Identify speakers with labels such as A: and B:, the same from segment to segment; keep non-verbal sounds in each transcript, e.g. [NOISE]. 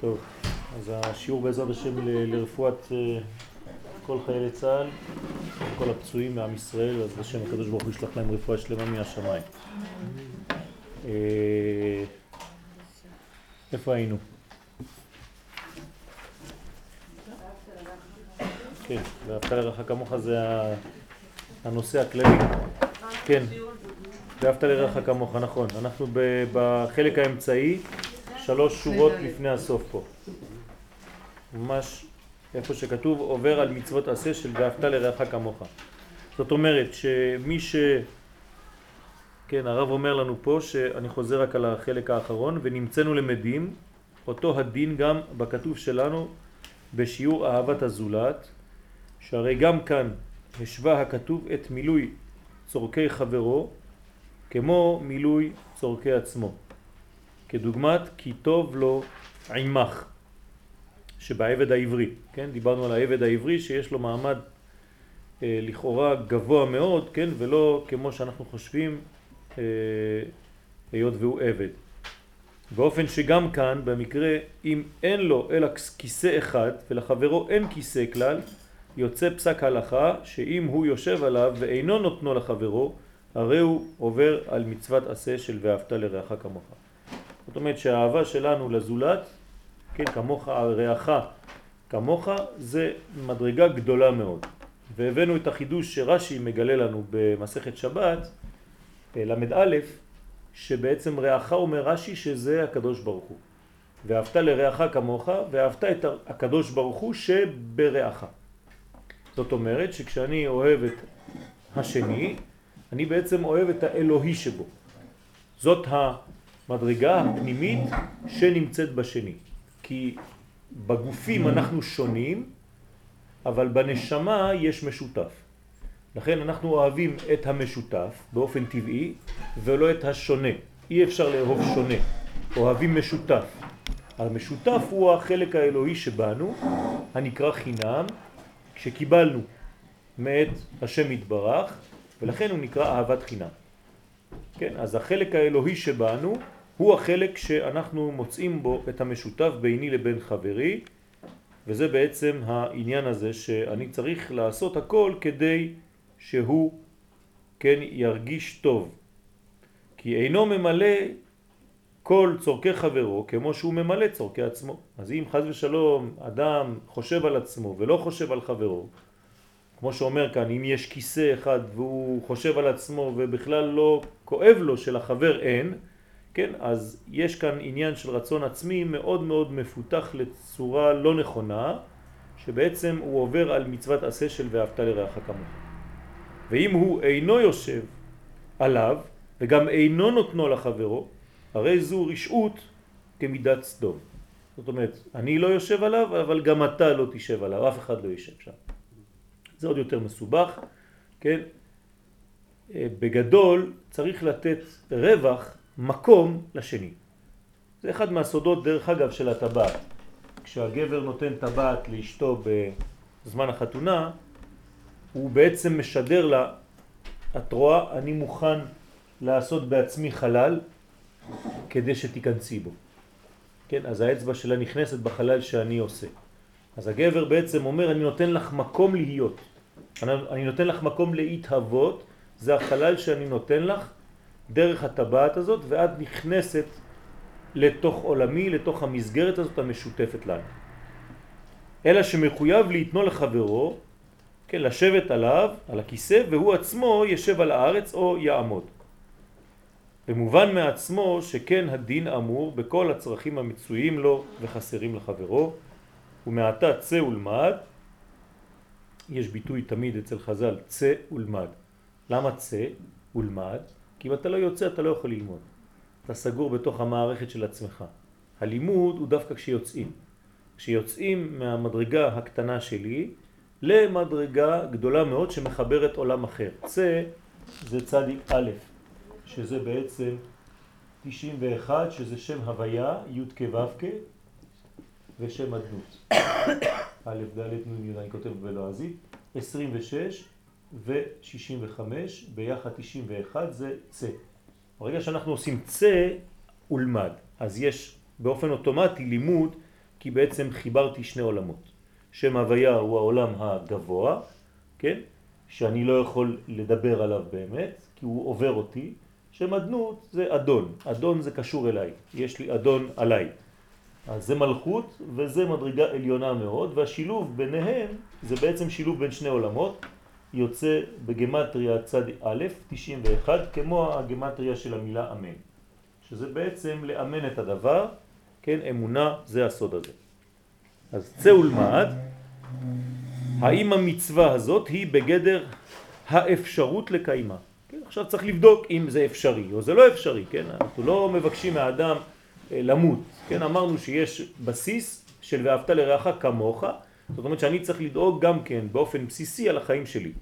A: טוב, אז השיעור בעזרת השם לרפואת אה, כל חיילי צה"ל, כל הפצועים מעם ישראל, אז השם הקדוש ברוך הוא ישלח להם רפואה שלמה מהשמיים. אה, איפה היינו? כן, ואהבת לרעך כמוך זה הנושא הכללי. כן, ואהבת לרעך כמוך, נכון. אנחנו בחלק האמצעי, שלוש שורות לפני הסוף פה. ממש איפה שכתוב עובר על מצוות עשה של ואהבת לרעך כמוך. זאת אומרת שמי ש... כן, הרב אומר לנו פה שאני חוזר רק על החלק האחרון ונמצאנו למדים אותו הדין גם בכתוב שלנו בשיעור אהבת הזולת שהרי גם כאן השווה הכתוב את מילוי צורכי חברו כמו מילוי צורכי עצמו כדוגמת כי טוב לו עמך שבעבד העברי, כן? דיברנו על העבד העברי שיש לו מעמד אה, לכאורה גבוה מאוד, כן? ולא כמו שאנחנו חושבים אה, היות והוא עבד. באופן שגם כאן במקרה אם אין לו אלא כיסא אחד ולחברו אין כיסא כלל יוצא פסק הלכה שאם הוא יושב עליו ואינו נותנו לחברו הרי הוא עובר על מצוות עשה של ואהבת לרעך כמוך. זאת אומרת שהאהבה שלנו לזולת, כן, כמוך רעך כמוך, זה מדרגה גדולה מאוד. והבאנו את החידוש שרש"י מגלה לנו במסכת שבת, אה, ל"א, שבעצם רעך אומר רש"י שזה הקדוש ברוך הוא. ואהבת לרעך כמוך, ואהבת את הקדוש ברוך הוא שברעך. זאת אומרת שכשאני אוהב את השני, אני בעצם אוהב את האלוהי שבו. זאת המדרגה הפנימית שנמצאת בשני. כי בגופים אנחנו שונים, אבל בנשמה יש משותף. לכן אנחנו אוהבים את המשותף באופן טבעי ולא את השונה. אי אפשר לאהוב שונה, אוהבים משותף. המשותף הוא החלק האלוהי שבנו, הנקרא חינם, שקיבלנו מאת השם יתברך, ולכן הוא נקרא אהבת חינם. כן, אז החלק האלוהי שבנו הוא החלק שאנחנו מוצאים בו את המשותף ביני לבין חברי, וזה בעצם העניין הזה שאני צריך לעשות הכל כדי שהוא כן ירגיש טוב. כי אינו ממלא כל צורכי חברו כמו שהוא ממלא צורכי עצמו. אז אם חז ושלום אדם חושב על עצמו ולא חושב על חברו, כמו שאומר כאן, אם יש כיסא אחד והוא חושב על עצמו ובכלל לא כואב לו שלחבר אין, כן, אז יש כאן עניין של רצון עצמי מאוד מאוד מפותח לצורה לא נכונה, שבעצם הוא עובר על מצוות עשה של ואהבת לרעך כמוך. ואם הוא אינו יושב עליו וגם אינו נותנו לחברו, הרי זו רשעות כמידת סדום. זאת אומרת, אני לא יושב עליו, אבל גם אתה לא תשב עליו, אף אחד לא יישב שם. זה עוד יותר מסובך, כן? אה, בגדול צריך לתת רווח, מקום לשני. זה אחד מהסודות, דרך אגב, של הטבעת. כשהגבר נותן טבעת לאשתו בזמן החתונה, הוא בעצם משדר לה, את רואה, אני מוכן לעשות בעצמי חלל כדי שתיכנסי בו. כן, אז האצבע שלה נכנסת בחלל שאני עושה. אז הגבר בעצם אומר, אני נותן לך מקום להיות. אני, אני נותן לך מקום להתהוות, זה החלל שאני נותן לך דרך הטבעת הזאת, ואת נכנסת לתוך עולמי, לתוך המסגרת הזאת המשותפת לנו. אלא שמחויב להתנו לחברו, כן, לשבת עליו, על הכיסא, והוא עצמו ישב על הארץ או יעמוד. במובן מעצמו שכן הדין אמור בכל הצרכים המצויים לו וחסרים לחברו, ומעתה צא ולמד, יש ביטוי תמיד אצל חז"ל, צא ולמד. למה צא ולמד? כי אם אתה לא יוצא אתה לא יכול ללמוד. אתה סגור בתוך המערכת של עצמך. הלימוד הוא דווקא כשיוצאים. כשיוצאים מהמדרגה הקטנה שלי למדרגה גדולה מאוד שמחברת עולם אחר. צא זה צדיק א', שזה בעצם 91, שזה שם הוויה, י' כו' כ', ושם אדנות. [COUGHS] א', ד', נ', אני כותב בלועזית, 26 ו-65, ביחד 91 זה צא. ברגע שאנחנו עושים צא, ולמד. אז יש באופן אוטומטי לימוד כי בעצם חיברתי שני עולמות. שם הוויה הוא העולם הגבוה, כן? שאני לא יכול לדבר עליו באמת, כי הוא עובר אותי. שם אדנות זה אדון, אדון זה קשור אליי, יש לי אדון עליי. אז זה מלכות וזה מדרגה עליונה מאוד, והשילוב ביניהם זה בעצם שילוב בין שני עולמות, יוצא בגמטריה צד א', 91, כמו הגמטריה של המילה אמן, שזה בעצם לאמן את הדבר, כן, אמונה זה הסוד הזה. אז צא ולמד, האם המצווה הזאת היא בגדר האפשרות לקיימה? כן, עכשיו צריך לבדוק אם זה אפשרי או זה לא אפשרי, כן? אנחנו לא מבקשים מהאדם אה, למות, כן? אמרנו שיש בסיס של ואהבת לרעך כמוך, זאת אומרת שאני צריך לדאוג גם כן באופן בסיסי על החיים שלי.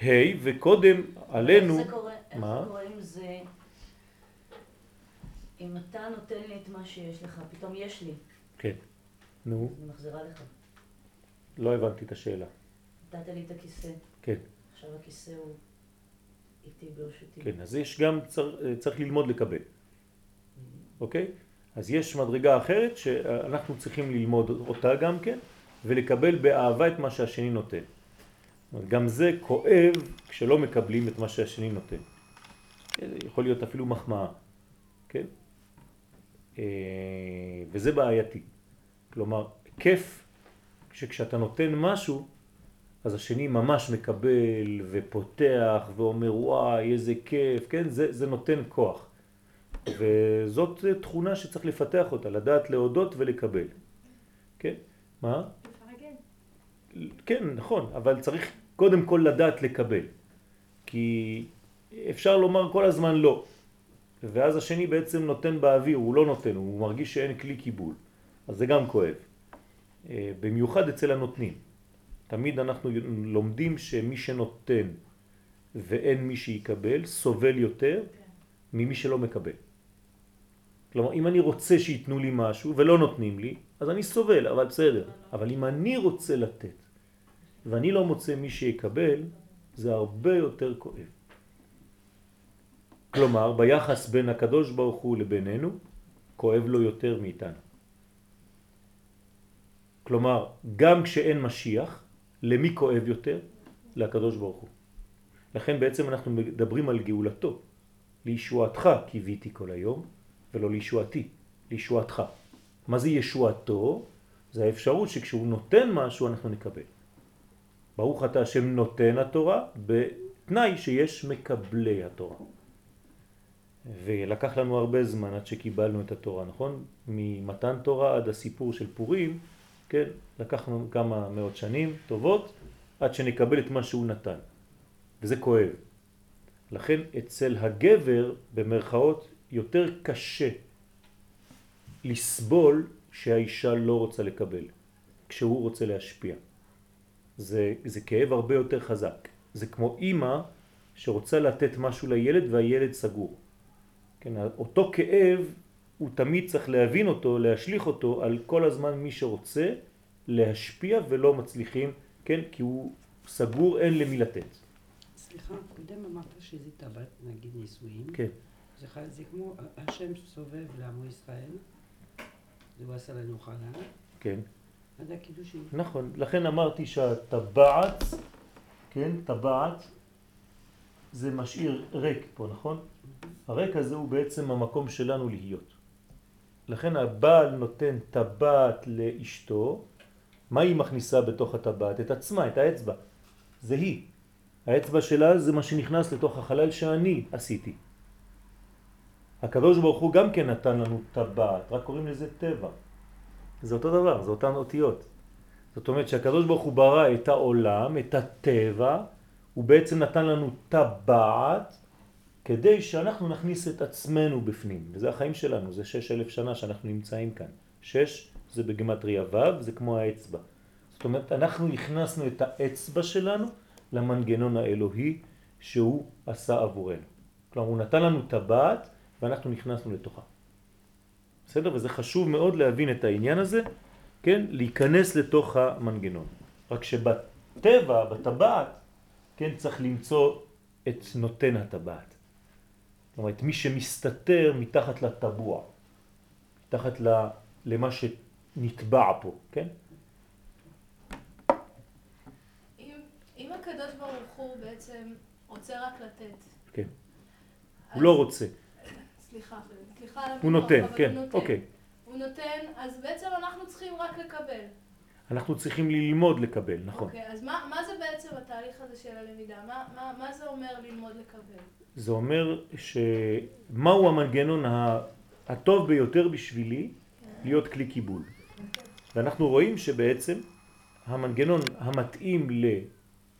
A: היי, hey, וקודם עלינו...
B: איך זה קורה, מה? איך זה קורה אם זה... אם אתה נותן לי את מה שיש לך, פתאום יש לי.
A: כן. נו.
B: אני מחזירה לך.
A: לא הבנתי את השאלה.
B: נתת לי את הכיסא.
A: כן.
B: עכשיו הכיסא הוא איתי ברשותי.
A: כן, אז יש גם, צריך, צריך ללמוד לקבל. אוקיי? אז יש מדרגה אחרת שאנחנו צריכים ללמוד אותה גם כן, ולקבל באהבה את מה שהשני נותן. גם זה כואב כשלא מקבלים את מה שהשני נותן. יכול להיות אפילו מחמאה, כן? אה, וזה בעייתי. כלומר, כיף שכשאתה נותן משהו, אז השני ממש מקבל ופותח ואומר וואי איזה כיף, כן? זה, זה נותן כוח. וזאת תכונה שצריך לפתח אותה, לדעת להודות ולקבל. כן? מה? כן, נכון, אבל צריך קודם כל לדעת לקבל. כי אפשר לומר כל הזמן לא. ואז השני בעצם נותן באוויר, הוא לא נותן, הוא מרגיש שאין כלי קיבול. אז זה גם כואב. אה, במיוחד אצל הנותנים. תמיד אנחנו לומדים שמי שנותן ואין מי שיקבל, סובל יותר ממי שלא מקבל. כלומר, אם אני רוצה שיתנו לי משהו ולא נותנים לי, אז אני סובל, אבל בסדר. אבל אם אני רוצה לתת ואני לא מוצא מי שיקבל, זה הרבה יותר כואב. כלומר, ביחס בין הקדוש ברוך הוא לבינינו, כואב לו יותר מאיתנו. כלומר, גם כשאין משיח, למי כואב יותר? לקדוש ברוך הוא. לכן בעצם אנחנו מדברים על גאולתו. לישועתך קיוויתי כל היום, ולא לישועתי, לישועתך. מה זה ישועתו? זה האפשרות שכשהוא נותן משהו אנחנו נקבל. ברוך אתה השם נותן התורה בתנאי שיש מקבלי התורה. ולקח לנו הרבה זמן עד שקיבלנו את התורה, נכון? ממתן תורה עד הסיפור של פורים, כן? לקחנו כמה מאות שנים טובות עד שנקבל את מה שהוא נתן. וזה כואב. לכן אצל הגבר במרכאות יותר קשה לסבול שהאישה לא רוצה לקבל, כשהוא רוצה להשפיע. זה, זה כאב הרבה יותר חזק. זה כמו אימא שרוצה לתת משהו לילד והילד סגור. כן, אותו כאב הוא תמיד צריך להבין אותו, להשליך אותו על כל הזמן מי שרוצה להשפיע ולא מצליחים, כן, כי הוא סגור, אין למי לתת.
C: סליחה, קודם אמרת שזה טבעת, נגיד נישואים.
A: כן.
C: זה, זה כמו השם סובב לעמו ישראל, זה הוא עשה לנו חלל.
A: כן. נכון, לכן אמרתי שהטבעת, כן, טבעת, זה משאיר ריק פה, נכון? הריק הזה הוא בעצם המקום שלנו להיות. לכן הבעל נותן טבעת לאשתו, מה היא מכניסה בתוך הטבעת? את עצמה, את האצבע. זה היא. האצבע שלה זה מה שנכנס לתוך החלל שאני עשיתי. הקדוש ברוך הוא גם כן נתן לנו טבעת, רק קוראים לזה טבע. זה אותו דבר, זה אותן אותיות. זאת אומרת שהקדוש ברוך הוא ברא את העולם, את הטבע, הוא בעצם נתן לנו טבעת כדי שאנחנו נכניס את עצמנו בפנים. וזה החיים שלנו, זה שש אלף שנה שאנחנו נמצאים כאן. שש זה בגמטריה ו', זה כמו האצבע. זאת אומרת, אנחנו הכנסנו את האצבע שלנו למנגנון האלוהי שהוא עשה עבורנו. כלומר, הוא נתן לנו טבעת ואנחנו נכנסנו לתוכה. בסדר? וזה חשוב מאוד להבין את העניין הזה, כן? להיכנס לתוך המנגנון. רק שבטבע, בטבעת, כן, צריך למצוא את נותן הטבעת. זאת אומרת, מי שמסתתר מתחת לטבוע, מתחת למה שנטבע פה, כן?
D: אם, אם הקדוש ברוך הוא בעצם רוצה רק לתת.
A: כן.
D: אז-
A: הוא לא רוצה, הוא
D: הוויכוח,
A: נותן,
D: אבל
A: כן,
D: הוא נותן.
A: אוקיי.
D: הוא נותן, אז בעצם אנחנו צריכים רק לקבל.
A: אנחנו צריכים ללמוד לקבל, נכון.
D: אוקיי, אז מה, מה זה בעצם התהליך הזה של הלמידה? מה, מה, מה זה אומר ללמוד לקבל?
A: זה אומר שמהו המנגנון ה- הטוב ביותר בשבילי להיות כלי קיבול. ואנחנו רואים שבעצם המנגנון המתאים ל-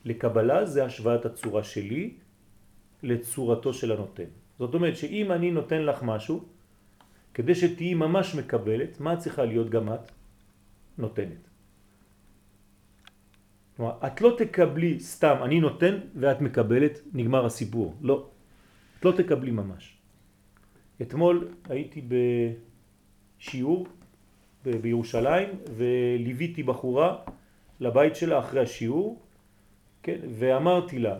A: לקבלה זה השוואת הצורה שלי לצורתו של הנותן. זאת אומרת שאם אני נותן לך משהו, כדי שתהיי ממש מקבלת, מה צריכה להיות גם את? נותנת. כלומר, את לא תקבלי סתם, אני נותן ואת מקבלת, נגמר הסיפור. לא. את לא תקבלי ממש. אתמול הייתי בשיעור בירושלים וליוויתי בחורה לבית שלה אחרי השיעור, כן, ואמרתי לה,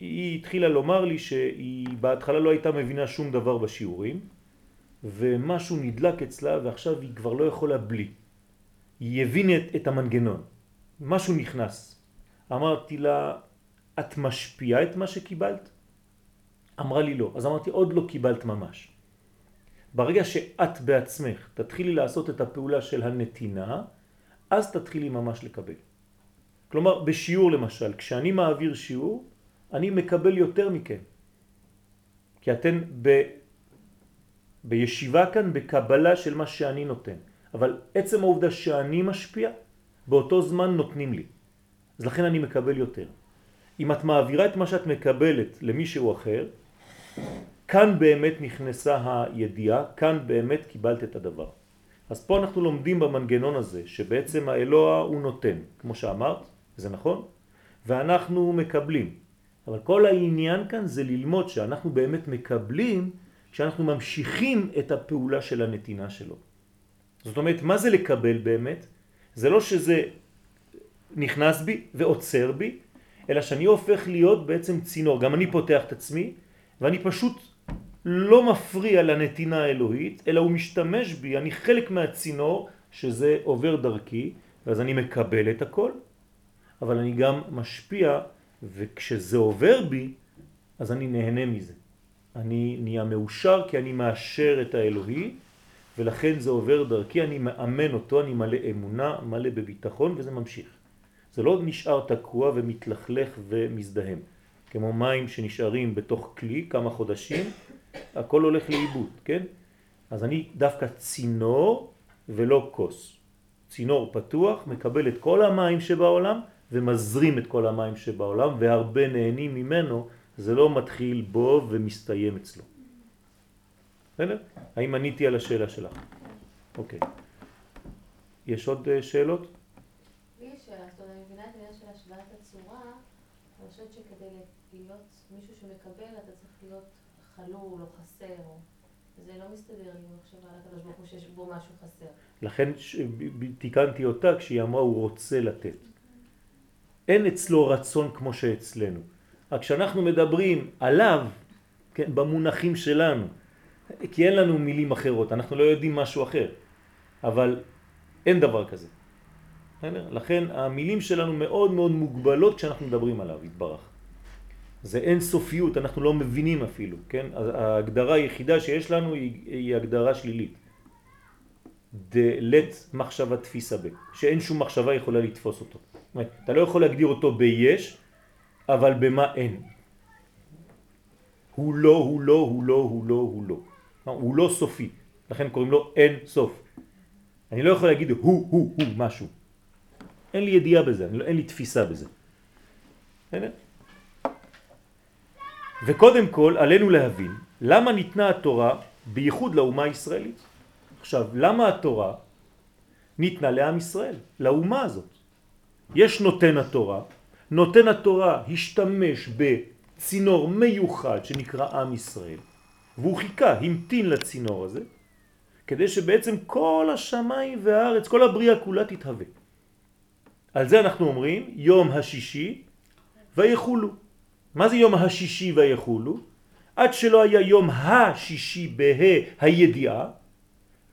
A: היא התחילה לומר לי שהיא בהתחלה לא הייתה מבינה שום דבר בשיעורים, ומשהו נדלק אצלה ועכשיו היא כבר לא יכולה בלי. היא הבינה את, את המנגנון, משהו נכנס. אמרתי לה, את משפיעה את מה שקיבלת? אמרה לי לא. אז אמרתי, עוד לא קיבלת ממש. ברגע שאת בעצמך תתחילי לעשות את הפעולה של הנתינה, אז תתחילי ממש לקבל. כלומר, בשיעור למשל, כשאני מעביר שיעור, אני מקבל יותר מכם. כי אתן. בישיבה כאן בקבלה של מה שאני נותן. אבל עצם העובדה שאני משפיע, באותו זמן נותנים לי. אז לכן אני מקבל יותר. אם את מעבירה את מה שאת מקבלת למישהו אחר, כאן באמת נכנסה הידיעה, כאן באמת קיבלת את הדבר. אז פה אנחנו לומדים במנגנון הזה, שבעצם האלוה הוא נותן, כמו שאמרת, זה נכון, ואנחנו מקבלים. אבל כל העניין כאן זה ללמוד שאנחנו באמת מקבלים כשאנחנו ממשיכים את הפעולה של הנתינה שלו. זאת אומרת, מה זה לקבל באמת? זה לא שזה נכנס בי ועוצר בי, אלא שאני הופך להיות בעצם צינור. גם אני פותח את עצמי, ואני פשוט לא מפריע לנתינה האלוהית, אלא הוא משתמש בי, אני חלק מהצינור שזה עובר דרכי, ואז אני מקבל את הכל, אבל אני גם משפיע, וכשזה עובר בי, אז אני נהנה מזה. אני נהיה מאושר כי אני מאשר את האלוהי, ולכן זה עובר דרכי, אני מאמן אותו, אני מלא אמונה, מלא בביטחון, וזה ממשיך. זה לא נשאר תקוע ומתלכלך ומזדהם. כמו מים שנשארים בתוך כלי כמה חודשים, הכל הולך לאיבוד, כן? אז אני דווקא צינור ולא כוס. צינור פתוח, מקבל את כל המים שבעולם ומזרים את כל המים שבעולם, והרבה נהנים ממנו, זה לא מתחיל בו ומסתיים אצלו. בסדר? האם עניתי על השאלה שלך? אוקיי. יש עוד אה, שאלות?
E: לי יש שאלה, זאת אומרת, אני מבינה את העניין של השוואת הצורה, אני חושבת שכדי להיות מישהו שמקבל, אתה צריך להיות חלול או חסר. זה לא מסתדר עם המחשבה על הקדוש ברוך הוא שיש בו משהו חסר.
A: לכן תיקנתי אותה כשהיא אמרה הוא רוצה לתת. אין אצלו רצון כמו שאצלנו. רק כשאנחנו מדברים עליו, כן, במונחים שלנו, כי אין לנו מילים אחרות, אנחנו לא יודעים משהו אחר, אבל אין דבר כזה. לכן המילים שלנו מאוד מאוד מוגבלות כשאנחנו מדברים עליו, יתברך. זה אין סופיות, אנחנו לא מבינים אפילו, כן? ההגדרה היחידה שיש לנו היא, היא הגדרה שלילית. דלת מחשבה תפיסה ב, שאין שום מחשבה יכולה לתפוס אותו. אומרת, אתה לא יכול להגדיר אותו ביש, אבל במה אין. הוא לא, הוא לא, הוא לא, הוא לא, הוא לא. הוא לא סופי, לכן קוראים לו אין סוף. אני לא יכול להגיד הוא, הוא, הוא, משהו. אין לי ידיעה בזה, לא, אין לי תפיסה בזה. בסדר? וקודם כל עלינו להבין למה ניתנה התורה בייחוד לאומה הישראלית. עכשיו, למה התורה ניתנה לעם ישראל, לאומה הזאת? יש נותן התורה, נותן התורה השתמש בצינור מיוחד שנקרא עם ישראל, והוא חיכה, המתין לצינור הזה, כדי שבעצם כל השמיים והארץ, כל הבריאה כולה תתהווה. על זה אנחנו אומרים יום השישי ויחולו. מה זה יום השישי ויחולו? עד שלא היה יום השישי בה הידיעה,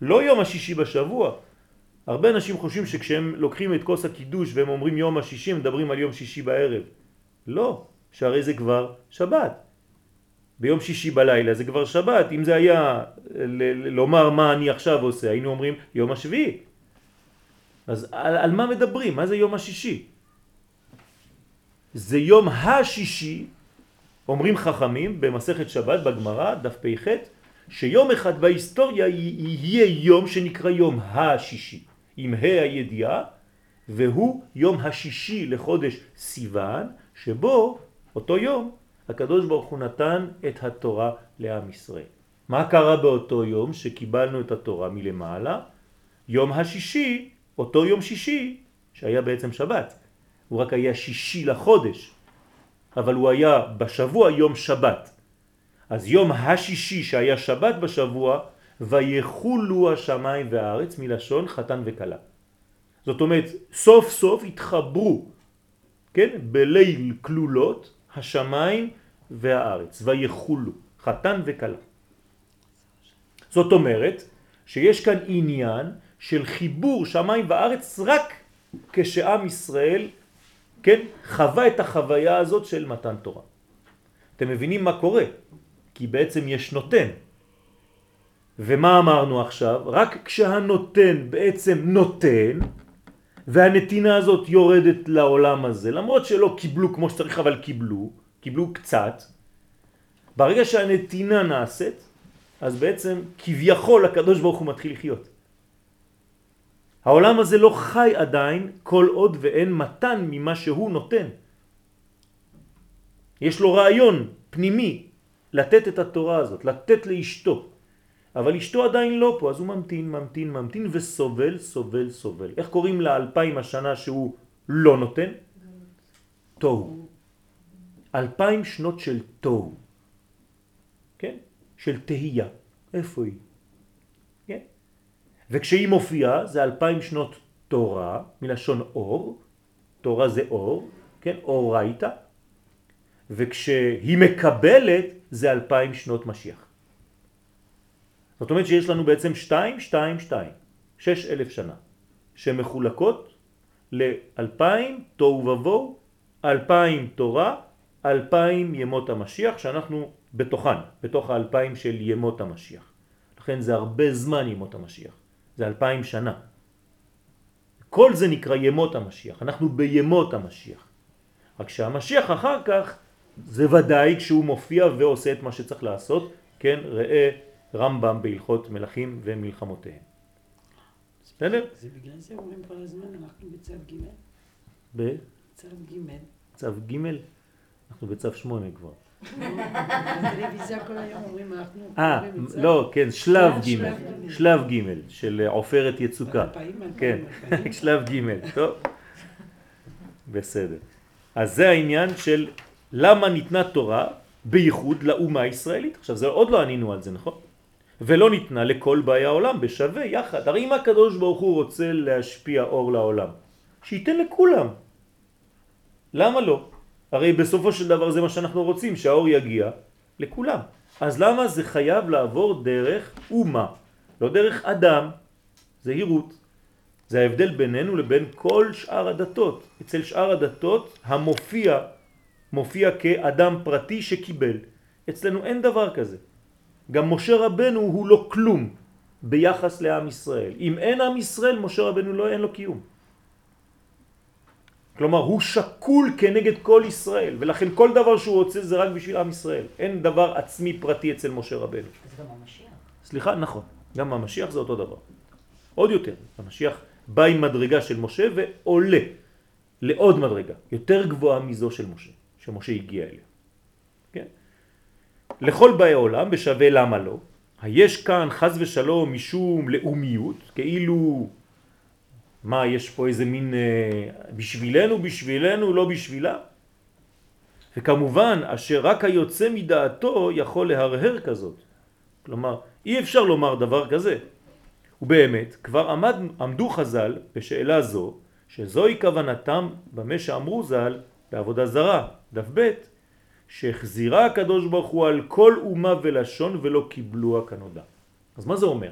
A: לא יום השישי בשבוע. הרבה אנשים חושבים שכשהם לוקחים את כוס הקידוש והם אומרים יום השישי, הם מדברים על יום שישי בערב. לא, שהרי זה כבר שבת. ביום שישי בלילה זה כבר שבת. אם זה היה לומר מה אני עכשיו עושה, היינו אומרים יום השביעי. אז על, על מה מדברים? מה זה יום השישי? זה יום השישי, אומרים חכמים במסכת שבת בגמרא, דף פ"ח, שיום אחד בהיסטוריה יהיה יום שנקרא יום השישי, עם ה' הידיעה, והוא יום השישי לחודש סיוון, שבו אותו יום הקדוש ברוך הוא נתן את התורה לעם ישראל. מה קרה באותו יום שקיבלנו את התורה מלמעלה? יום השישי, אותו יום שישי, שהיה בעצם שבת, הוא רק היה שישי לחודש, אבל הוא היה בשבוע יום שבת. אז יום השישי שהיה שבת בשבוע, ויחולו השמיים והארץ מלשון חתן וקלה. זאת אומרת, סוף סוף התחברו, כן, בליל כלולות, השמיים והארץ, ויחולו, חתן וקלה. זאת אומרת שיש כאן עניין של חיבור שמיים וארץ רק כשעם ישראל, כן, חווה את החוויה הזאת של מתן תורה. אתם מבינים מה קורה? כי בעצם יש נותן. ומה אמרנו עכשיו? רק כשהנותן בעצם נותן, והנתינה הזאת יורדת לעולם הזה, למרות שלא קיבלו כמו שצריך אבל קיבלו, קיבלו קצת, ברגע שהנתינה נעשית, אז בעצם כביכול הקדוש ברוך הוא מתחיל לחיות. העולם הזה לא חי עדיין כל עוד ואין מתן ממה שהוא נותן. יש לו רעיון פנימי לתת את התורה הזאת, לתת לאשתו. אבל אשתו עדיין לא פה, אז הוא ממתין, ממתין, ממתין וסובל, סובל, סובל. איך קוראים לאלפיים השנה שהוא לא נותן? תוהו. אלפיים שנות של תוהו. כן? של תהייה. איפה היא? כן? וכשהיא מופיעה זה אלפיים שנות תורה, מלשון אור, תורה זה אור, כן? אורייתא, וכשהיא מקבלת זה אלפיים שנות משיח. זאת אומרת שיש לנו בעצם שתיים, שתיים, שתיים, שש אלף שנה, שמחולקות לאלפיים תוהו ובוהו, אלפיים תורה, אלפיים ימות המשיח, שאנחנו בתוכן, בתוך האלפיים של ימות המשיח. לכן זה הרבה זמן ימות המשיח, זה אלפיים שנה. כל זה נקרא ימות המשיח, אנחנו בימות המשיח. רק שהמשיח אחר כך זה ודאי כשהוא מופיע ועושה את מה שצריך לעשות, כן, ראה רמב"ם בהלכות מלכים ומלחמותיהם. בסדר?
C: זה בגלל זה אומרים כל הזמן, אנחנו בצו ג'
A: בצו
C: ג'.
A: צו ג'? אנחנו בצו שמונה כבר.
C: בטלוויזיה כל היום אומרים אנחנו...
A: אה, לא, כן, שלב ג', שלב ג' של עופרת יצוקה. כן, [LAUGHS] שלב ג', טוב. בסדר. אז זה העניין של למה ניתנה תורה בייחוד לאומה הישראלית. עכשיו, זה עוד לא ענינו על זה, נכון? ולא ניתנה לכל באי העולם בשווה יחד. הרי אם הקדוש ברוך הוא רוצה להשפיע אור לעולם, שייתן לכולם. למה לא? הרי בסופו של דבר זה מה שאנחנו רוצים, שהאור יגיע לכולם. אז למה זה חייב לעבור דרך אומה, לא דרך אדם, זהירות. זה ההבדל בינינו לבין כל שאר הדתות. אצל שאר הדתות המופיע מופיע כאדם פרטי שקיבל. אצלנו אין דבר כזה. גם משה רבנו הוא לא כלום ביחס לעם ישראל. אם אין עם ישראל, משה רבנו לא אין לו קיום. כלומר, הוא שקול כנגד כל ישראל, ולכן כל דבר שהוא רוצה זה רק בשביל עם ישראל. אין דבר עצמי פרטי אצל משה רבנו.
B: זה גם המשיח.
A: סליחה, נכון. גם המשיח זה אותו דבר. עוד יותר, המשיח בא עם מדרגה של משה ועולה לעוד מדרגה, יותר גבוהה מזו של משה, שמשה הגיע אליה. לכל באי עולם בשווה למה לא, היש כאן חז ושלום משום לאומיות, כאילו מה, יש פה איזה מין אה, בשבילנו, בשבילנו, לא בשבילה? וכמובן, אשר רק היוצא מדעתו יכול להרהר כזאת. כלומר, אי אפשר לומר דבר כזה. ובאמת, כבר עמד, עמדו חז"ל בשאלה זו, שזוהי כוונתם במה שאמרו ז"ל בעבודה זרה, דף ב', שהחזירה הקדוש ברוך הוא על כל אומה ולשון ולא קיבלוה כנודע. אז מה זה אומר?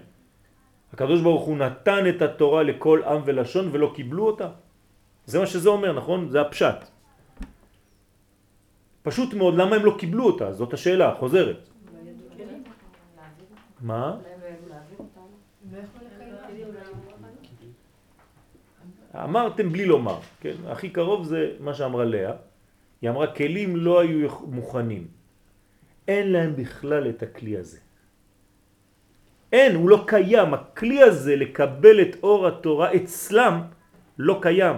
A: הקדוש ברוך הוא נתן את התורה לכל עם ולשון ולא קיבלו אותה. זה מה שזה אומר, נכון? זה הפשט. פשוט מאוד, למה הם לא קיבלו אותה? זאת השאלה, חוזרת. מה? אמרתם בלי לומר, כן? הכי קרוב זה מה שאמרה לאה. היא אמרה, כלים לא היו מוכנים. אין להם בכלל את הכלי הזה. אין, הוא לא קיים. הכלי הזה לקבל את אור התורה אצלם לא קיים.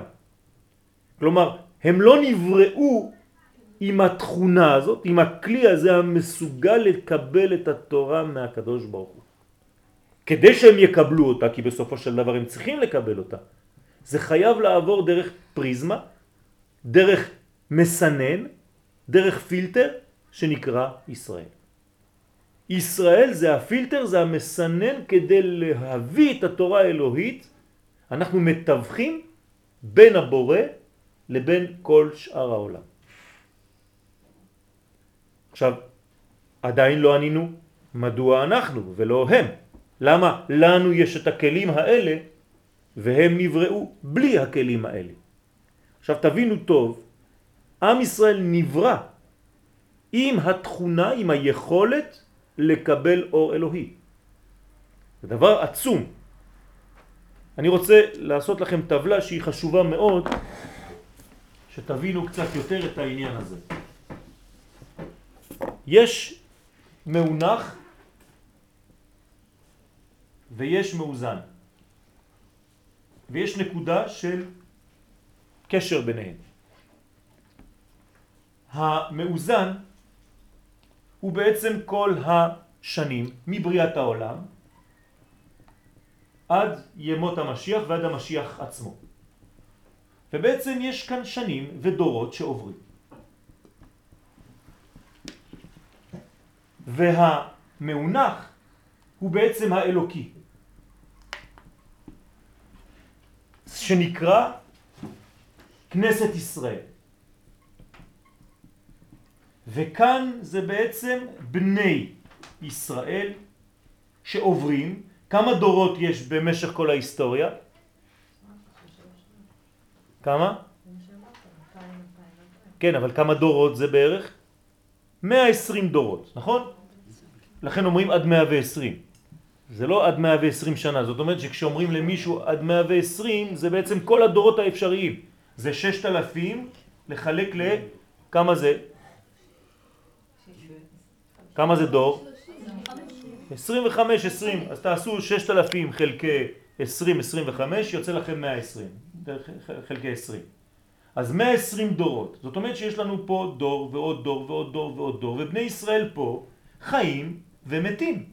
A: כלומר, הם לא נבראו עם התכונה הזאת, עם הכלי הזה המסוגל לקבל את התורה מהקדוש ברוך הוא. כדי שהם יקבלו אותה, כי בסופו של דבר הם צריכים לקבל אותה, זה חייב לעבור דרך פריזמה, דרך מסנן, דרך פילטר שנקרא ישראל. ישראל זה הפילטר, זה המסנן כדי להביא את התורה האלוהית, אנחנו מתווכים בין הבורא לבין כל שאר העולם. עכשיו, עדיין לא ענינו מדוע אנחנו ולא הם. למה לנו יש את הכלים האלה והם נבראו בלי הכלים האלה. עכשיו תבינו טוב, עם ישראל נברא עם התכונה, עם היכולת לקבל אור אלוהי. זה דבר עצום. אני רוצה לעשות לכם טבלה שהיא חשובה מאוד, שתבינו קצת יותר את העניין הזה. יש מאונח ויש מאוזן. ויש נקודה של קשר ביניהם. המאוזן הוא בעצם כל השנים מבריאת העולם עד ימות המשיח ועד המשיח עצמו. ובעצם יש כאן שנים ודורות שעוברים. והמאונח הוא בעצם האלוקי, שנקרא כנסת ישראל. וכאן זה בעצם בני ישראל שעוברים, כמה דורות יש במשך כל ההיסטוריה? כמה? כן, אבל כמה דורות זה בערך? 120 דורות, נכון? לכן אומרים עד 120. זה לא עד 120 שנה, זאת אומרת שכשאומרים למישהו עד 120 זה בעצם כל הדורות האפשריים. זה 6,000 לחלק לכמה זה? כמה זה דור? 25, 20, אז תעשו 6,000 חלקי 20, 25, יוצא לכם 120, חלקי 20. אז 120 דורות, זאת אומרת שיש לנו פה דור ועוד דור ועוד דור ועוד דור, ובני ישראל פה חיים ומתים.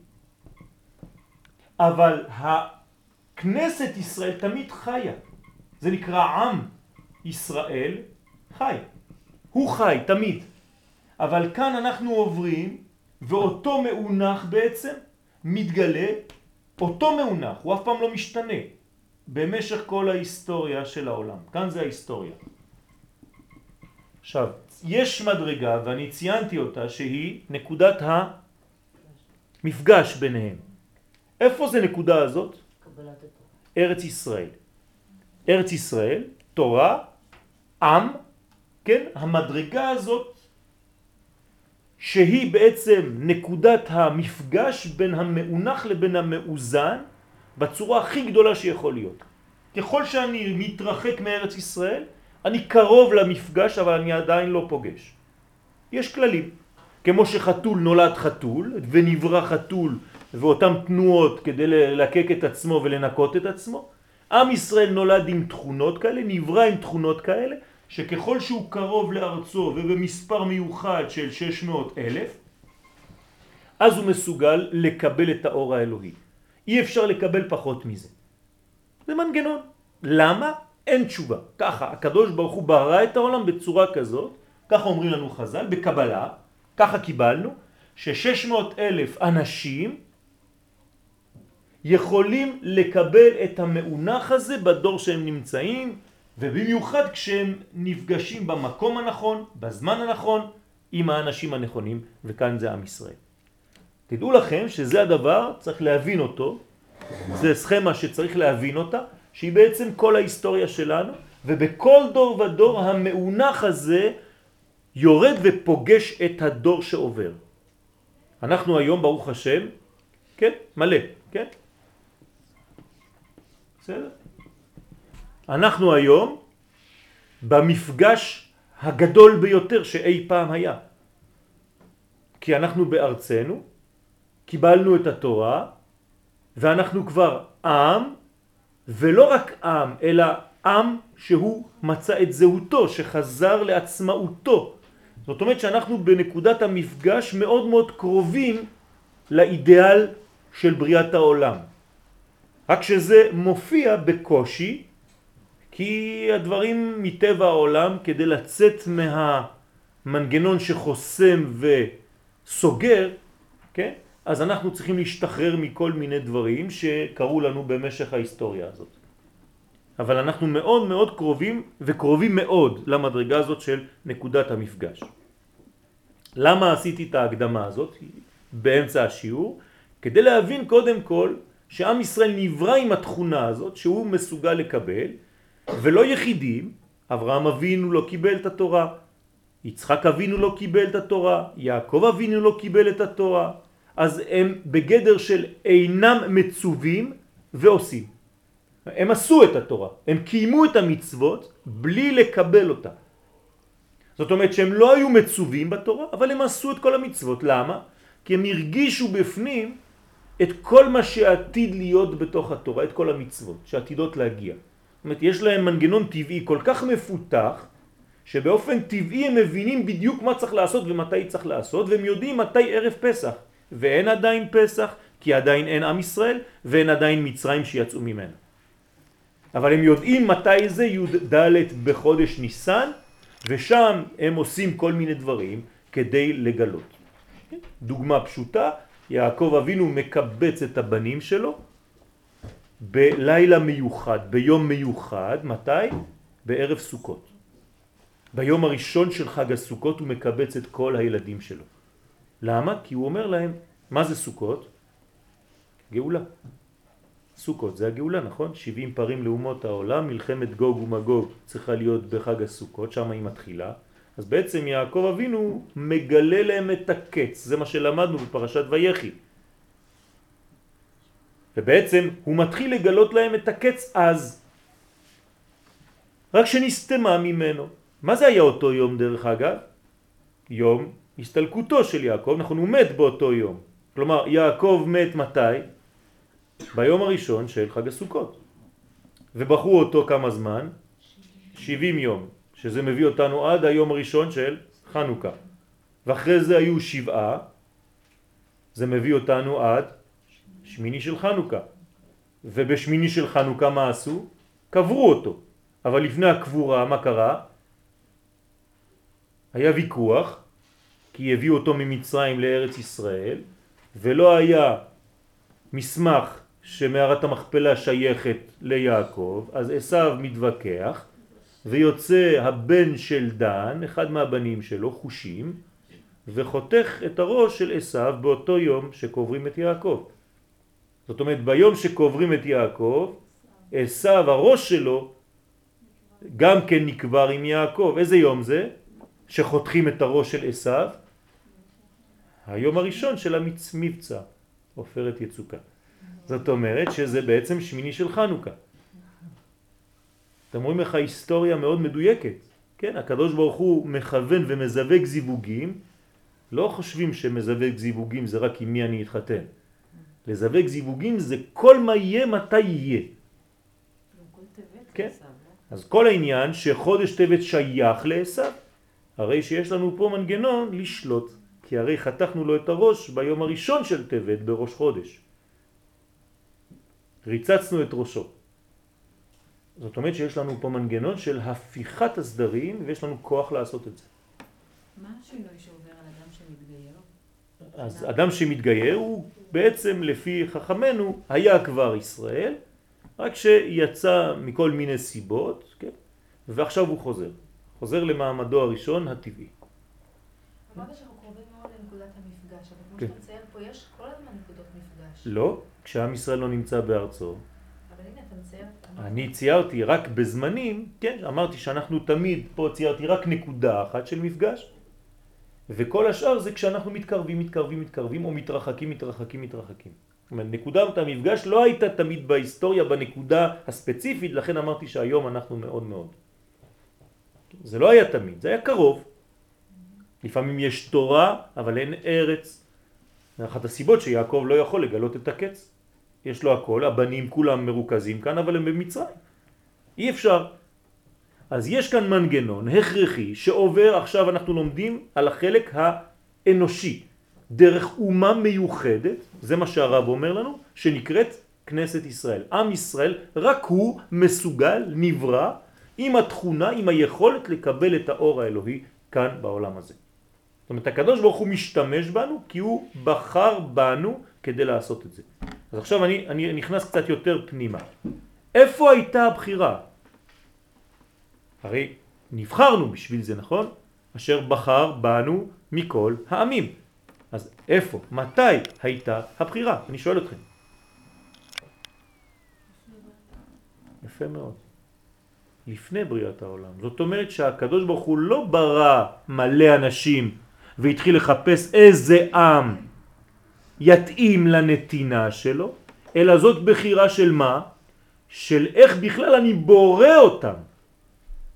A: אבל הכנסת ישראל תמיד חיה, זה נקרא עם ישראל חי, הוא חי תמיד, אבל כאן אנחנו עוברים ואותו מאונח בעצם מתגלה, אותו מאונח, הוא אף פעם לא משתנה במשך כל ההיסטוריה של העולם. כאן זה ההיסטוריה. עכשיו, יש מדרגה, ואני ציינתי אותה, שהיא נקודת המפגש ביניהם. איפה זה נקודה הזאת? ארץ ישראל. ארץ ישראל, תורה, עם, כן? המדרגה הזאת שהיא בעצם נקודת המפגש בין המאונח לבין המאוזן בצורה הכי גדולה שיכול להיות. ככל שאני מתרחק מארץ ישראל, אני קרוב למפגש אבל אני עדיין לא פוגש. יש כללים. כמו שחתול נולד חתול ונברא חתול ואותן תנועות כדי ללקק את עצמו ולנקות את עצמו, עם ישראל נולד עם תכונות כאלה, נברא עם תכונות כאלה, שככל שהוא קרוב לארצו ובמספר מיוחד של 600 אלף, אז הוא מסוגל לקבל את האור האלוהי. אי אפשר לקבל פחות מזה. זה מנגנון. למה? אין תשובה. ככה, הקדוש ברוך הוא ברא את העולם בצורה כזאת, ככה אומרים לנו חז"ל, בקבלה, ככה קיבלנו, ש-600 אלף אנשים יכולים לקבל את המאונח הזה בדור שהם נמצאים, ובמיוחד כשהם נפגשים במקום הנכון, בזמן הנכון, עם האנשים הנכונים, וכאן זה עם ישראל. תדעו לכם שזה הדבר, צריך להבין אותו, זה סכמה שצריך להבין אותה, שהיא בעצם כל ההיסטוריה שלנו, ובכל דור ודור המאונח הזה יורד ופוגש את הדור שעובר. אנחנו היום, ברוך השם, כן, מלא, כן? בסדר? אנחנו היום במפגש הגדול ביותר שאי פעם היה. כי אנחנו בארצנו, קיבלנו את התורה, ואנחנו כבר עם, ולא רק עם, אלא עם שהוא מצא את זהותו, שחזר לעצמאותו. זאת אומרת שאנחנו בנקודת המפגש מאוד מאוד קרובים לאידאל של בריאת העולם. רק שזה מופיע בקושי, כי הדברים מטבע העולם, כדי לצאת מהמנגנון שחוסם וסוגר, כן? אז אנחנו צריכים להשתחרר מכל מיני דברים שקרו לנו במשך ההיסטוריה הזאת. אבל אנחנו מאוד מאוד קרובים וקרובים מאוד למדרגה הזאת של נקודת המפגש. למה עשיתי את ההקדמה הזאת באמצע השיעור? כדי להבין קודם כל שעם ישראל נברא עם התכונה הזאת שהוא מסוגל לקבל ולא יחידים, אברהם אבינו לא קיבל את התורה, יצחק אבינו לא קיבל את התורה, יעקב אבינו לא קיבל את התורה, אז הם בגדר של אינם מצווים ועושים. הם עשו את התורה, הם קיימו את המצוות בלי לקבל אותה. זאת אומרת שהם לא היו מצווים בתורה, אבל הם עשו את כל המצוות. למה? כי הם הרגישו בפנים את כל מה שעתיד להיות בתוך התורה, את כל המצוות שעתידות להגיע. זאת אומרת, יש להם מנגנון טבעי כל כך מפותח, שבאופן טבעי הם מבינים בדיוק מה צריך לעשות ומתי צריך לעשות, והם יודעים מתי ערב פסח. ואין עדיין פסח, כי עדיין אין עם ישראל, ואין עדיין מצרים שיצאו ממנו. אבל הם יודעים מתי זה י"ד בחודש ניסן, ושם הם עושים כל מיני דברים כדי לגלות. דוגמה פשוטה, יעקב אבינו מקבץ את הבנים שלו בלילה מיוחד, ביום מיוחד, מתי? בערב סוכות. ביום הראשון של חג הסוכות הוא מקבץ את כל הילדים שלו. למה? כי הוא אומר להם, מה זה סוכות? גאולה. סוכות זה הגאולה, נכון? 70 פרים לאומות העולם, מלחמת גוג ומגוג צריכה להיות בחג הסוכות, שם היא מתחילה. אז בעצם יעקב אבינו מגלה להם את הקץ, זה מה שלמדנו בפרשת ויחי. ובעצם הוא מתחיל לגלות להם את הקץ אז, רק שנסתמה ממנו. מה זה היה אותו יום דרך אגב? יום הסתלקותו של יעקב, נכון, הוא מת באותו יום. כלומר, יעקב מת מתי? ביום הראשון של חג הסוכות. ובחרו אותו כמה זמן? 70 יום, שזה מביא אותנו עד היום הראשון של חנוכה. ואחרי זה היו שבעה, זה מביא אותנו עד שמיני של חנוכה. ובשמיני של חנוכה מה עשו? קברו אותו. אבל לפני הקבורה מה קרה? היה ויכוח, כי הביאו אותו ממצרים לארץ ישראל, ולא היה מסמך שמערת המכפלה שייכת ליעקב, אז עשיו מתווכח, ויוצא הבן של דן, אחד מהבנים שלו, חושים, וחותך את הראש של עשיו באותו יום שקוברים את יעקב. זאת אומרת, ביום שקוברים את יעקב, עשיו, הראש שלו, גם כן נקבר עם יעקב. איזה יום זה? שחותכים את הראש של עשיו? היום הראשון של המבצע, עופרת יצוקה. זאת אומרת שזה בעצם שמיני של חנוכה. אתם רואים איך ההיסטוריה מאוד מדויקת. כן, הקדוש ברוך הוא מכוון ומזווג זיווגים, לא חושבים שמזווג זיווגים זה רק עם מי אני אתחתן. לזווג זיווגים זה כל מה יהיה מתי יהיה. כן. אז כל העניין שחודש טבת שייך לעשו, הרי שיש לנו פה מנגנון לשלוט, כי הרי חתכנו לו את הראש ביום הראשון של טבת בראש חודש. ריצצנו את ראשו. זאת אומרת שיש לנו פה מנגנון של הפיכת הסדרים ויש לנו כוח לעשות את זה.
B: מה השינוי שעובר על אדם שמתגייר?
A: אז אדם שמתגייר הוא בעצם לפי חכמנו היה כבר ישראל, רק שיצא מכל מיני סיבות, כן? ועכשיו הוא חוזר. חוזר למעמדו הראשון הטבעי.
D: אמרת שאנחנו קרובים מאוד לנקודת המפגש, אבל כמו
A: כן.
D: שאתה מציין פה, יש כל הזמן נקודות מפגש.
A: לא, כשעם ישראל לא נמצא בארצו. אני ציירתי רק בזמנים, כן, אמרתי שאנחנו תמיד, פה ציירתי רק נקודה אחת של מפגש, וכל השאר זה כשאנחנו מתקרבים, מתקרבים, מתקרבים, או מתרחקים, מתרחקים, מתרחקים. זאת אומרת, נקודת המפגש לא הייתה תמיד בהיסטוריה בנקודה הספציפית, לכן אמרתי שהיום אנחנו מאוד מאוד. זה לא היה תמיד, זה היה קרוב. לפעמים יש תורה, אבל אין ארץ. אחת הסיבות שיעקב לא יכול לגלות את הקץ. יש לו הכל, הבנים כולם מרוכזים כאן, אבל הם במצרים. אי אפשר. אז יש כאן מנגנון הכרחי שעובר, עכשיו אנחנו לומדים על החלק האנושי, דרך אומה מיוחדת, זה מה שהרב אומר לנו, שנקראת כנסת ישראל. עם ישראל, רק הוא מסוגל, נברא, עם התכונה, עם היכולת לקבל את האור האלוהי כאן בעולם הזה. זאת אומרת, הקדוש ברוך הוא משתמש בנו כי הוא בחר בנו כדי לעשות את זה. אז עכשיו אני, אני נכנס קצת יותר פנימה. איפה הייתה הבחירה? הרי נבחרנו בשביל זה, נכון? אשר בחר בנו מכל העמים. אז איפה, מתי הייתה הבחירה? אני שואל אתכם. יפה מאוד. לפני בריאת העולם. זאת אומרת שהקדוש ברוך הוא לא ברא מלא אנשים והתחיל לחפש איזה עם יתאים לנתינה שלו, אלא זאת בחירה של מה? של איך בכלל אני בורא אותם.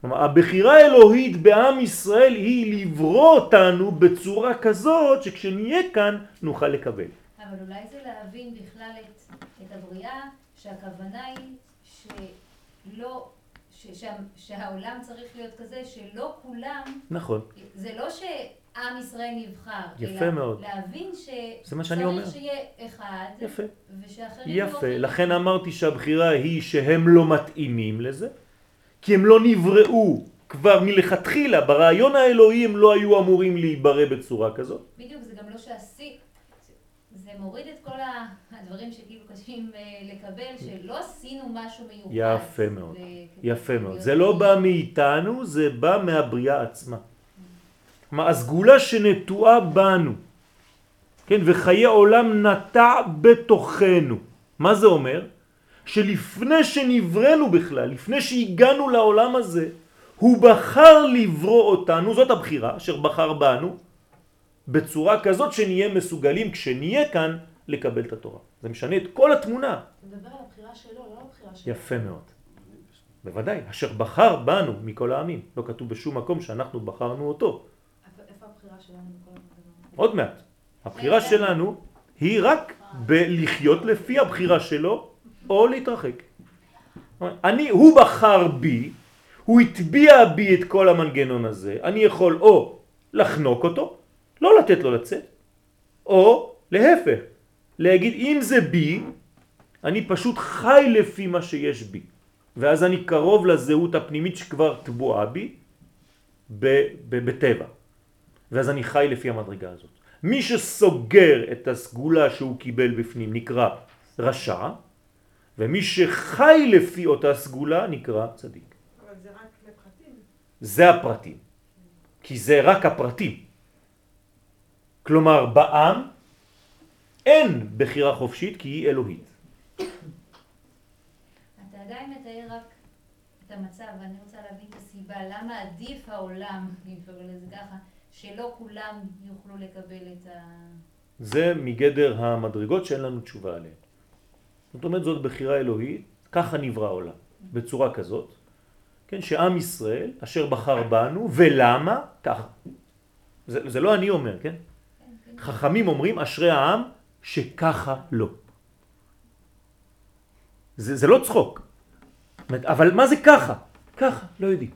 A: כלומר, הבחירה האלוהית בעם ישראל היא לברוא אותנו בצורה כזאת שכשנהיה כאן נוכל לקבל.
F: אבל אולי זה להבין בכלל את, את הבריאה, שהכוונה היא שלא, ש, שה, שהעולם צריך להיות כזה שלא כולם,
A: נכון.
F: זה לא שעם ישראל נבחר,
A: יפה
F: אלא
A: מאוד.
F: להבין
A: זה מה שאני אומר.
F: שיהיה אחד,
A: יפה.
F: ושאחרים
A: יפה. לכן אמרתי שהבחירה היא שהם לא מתאימים לזה, כי הם לא נבראו כבר מלכתחילה, ברעיון האלוהי הם לא היו אמורים להיברא בצורה כזאת.
F: בדיוק, זה גם לא שעשי, זה מוריד את כל הדברים שכאילו קשים אה, לקבל, שלא עשינו משהו מיוחד.
A: יפה מאוד, יפה מאוד. זה לא בא מאיתנו, זה בא מהבריאה עצמה. כלומר, הסגולה שנטועה בנו, כן, וחיי עולם נטע בתוכנו. מה זה אומר? שלפני שנבראנו בכלל, לפני שהגענו לעולם הזה, הוא בחר לברוא אותנו, זאת הבחירה אשר בחר בנו, בצורה כזאת שנהיה מסוגלים כשנהיה כאן לקבל את התורה. זה משנה את כל התמונה.
B: אתה מדבר על הבחירה שלו, לא על הבחירה שלו.
A: יפה מאוד. בוודאי, אשר בחר בנו מכל העמים. לא כתוב בשום מקום שאנחנו בחרנו אותו.
B: איפה הבחירה שלנו בכל המנגנון?
A: עוד מעט. הבחירה שלנו היא רק בלחיות לפי הבחירה שלו או להתרחק. אני, הוא בחר בי, הוא הטביע בי את כל המנגנון הזה, אני יכול או לחנוק אותו, לא לתת לו לצאת, או להפך, להגיד אם זה בי, אני פשוט חי לפי מה שיש בי, ואז אני קרוב לזהות הפנימית שכבר טבועה בי בטבע, ואז אני חי לפי המדרגה הזאת. מי שסוגר את הסגולה שהוא קיבל בפנים נקרא רשע, ומי שחי לפי אותה סגולה נקרא צדיק.
B: אבל זה רק לפרטים.
A: זה הפרטים. כי זה רק הפרטים. כלומר, בעם אין בחירה חופשית כי היא אלוהית.
F: אתה עדיין מתאר רק את המצב, ואני רוצה להבין את הסיבה, למה עדיף העולם, אם קוראים לזה ככה, שלא כולם יוכלו לקבל את ה...
A: זה מגדר המדרגות שאין לנו תשובה עליהן. זאת אומרת, זאת בחירה אלוהית, ככה נברא העולם, בצורה כזאת, כן, שעם ישראל, אשר בחר בנו, ולמה? ככה. זה, זה לא אני אומר, כן? חכמים אומרים, אשרי העם שככה לא. זה, זה לא צחוק. אבל מה זה ככה? ככה, לא יודעים.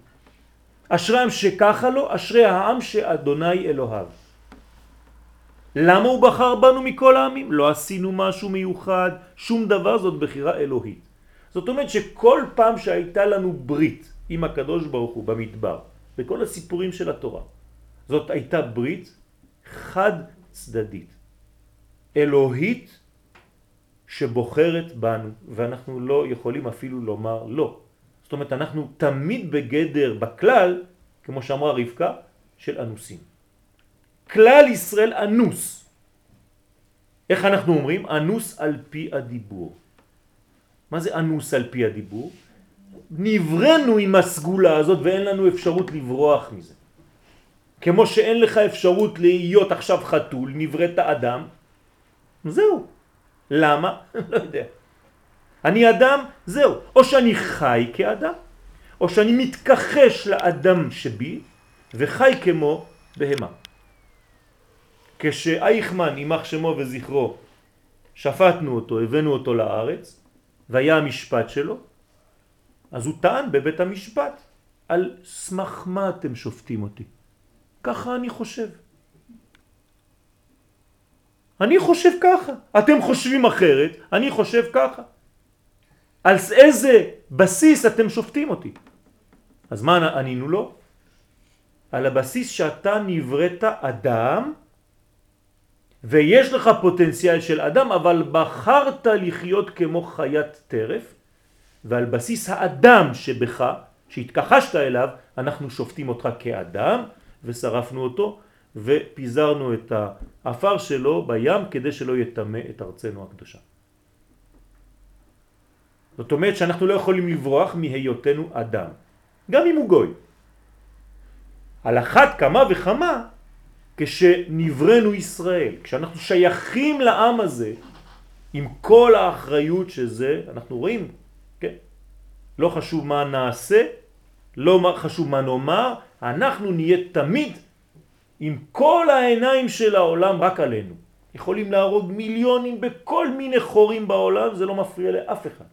A: אשרי העם שככה לא, אשרי העם שאדוני אלוהיו. למה הוא בחר בנו מכל העמים? לא עשינו משהו מיוחד, שום דבר, זאת בחירה אלוהית. זאת אומרת שכל פעם שהייתה לנו ברית עם הקדוש ברוך הוא במדבר, בכל הסיפורים של התורה, זאת הייתה ברית חד צדדית, אלוהית שבוחרת בנו, ואנחנו לא יכולים אפילו לומר לא. זאת אומרת, אנחנו תמיד בגדר, בכלל, כמו שאמרה רבקה, של אנוסים. כלל ישראל אנוס. איך אנחנו אומרים? אנוס על פי הדיבור. מה זה אנוס על פי הדיבור? נברנו עם הסגולה הזאת ואין לנו אפשרות לברוח מזה. כמו שאין לך אפשרות להיות עכשיו חתול, נבראת אדם, זהו. למה? [LAUGHS] לא יודע. אני אדם, זהו. או שאני חי כאדם, או שאני מתכחש לאדם שבי וחי כמו בהמה. כשאייכמן, יימח שמו וזכרו, שפטנו אותו, הבאנו אותו לארץ, והיה המשפט שלו, אז הוא טען בבית המשפט, על סמך מה אתם שופטים אותי? ככה אני חושב. אני חושב ככה. אתם חושבים אחרת, אני חושב ככה. על איזה בסיס אתם שופטים אותי? אז מה ענינו לו? על הבסיס שאתה נבראת אדם ויש לך פוטנציאל של אדם אבל בחרת לחיות כמו חיית טרף ועל בסיס האדם שבך, שהתכחשת אליו, אנחנו שופטים אותך כאדם ושרפנו אותו ופיזרנו את האפר שלו בים כדי שלא יטמא את ארצנו הקדושה. זאת אומרת שאנחנו לא יכולים לברוח מהיותנו אדם, גם אם הוא גוי. על אחת כמה וכמה כשנברנו ישראל, כשאנחנו שייכים לעם הזה, עם כל האחריות שזה, אנחנו רואים, כן? לא חשוב מה נעשה, לא חשוב מה נאמר, אנחנו נהיה תמיד עם כל העיניים של העולם רק עלינו. יכולים להרוג מיליונים בכל מיני חורים בעולם, זה לא מפריע לאף אחד.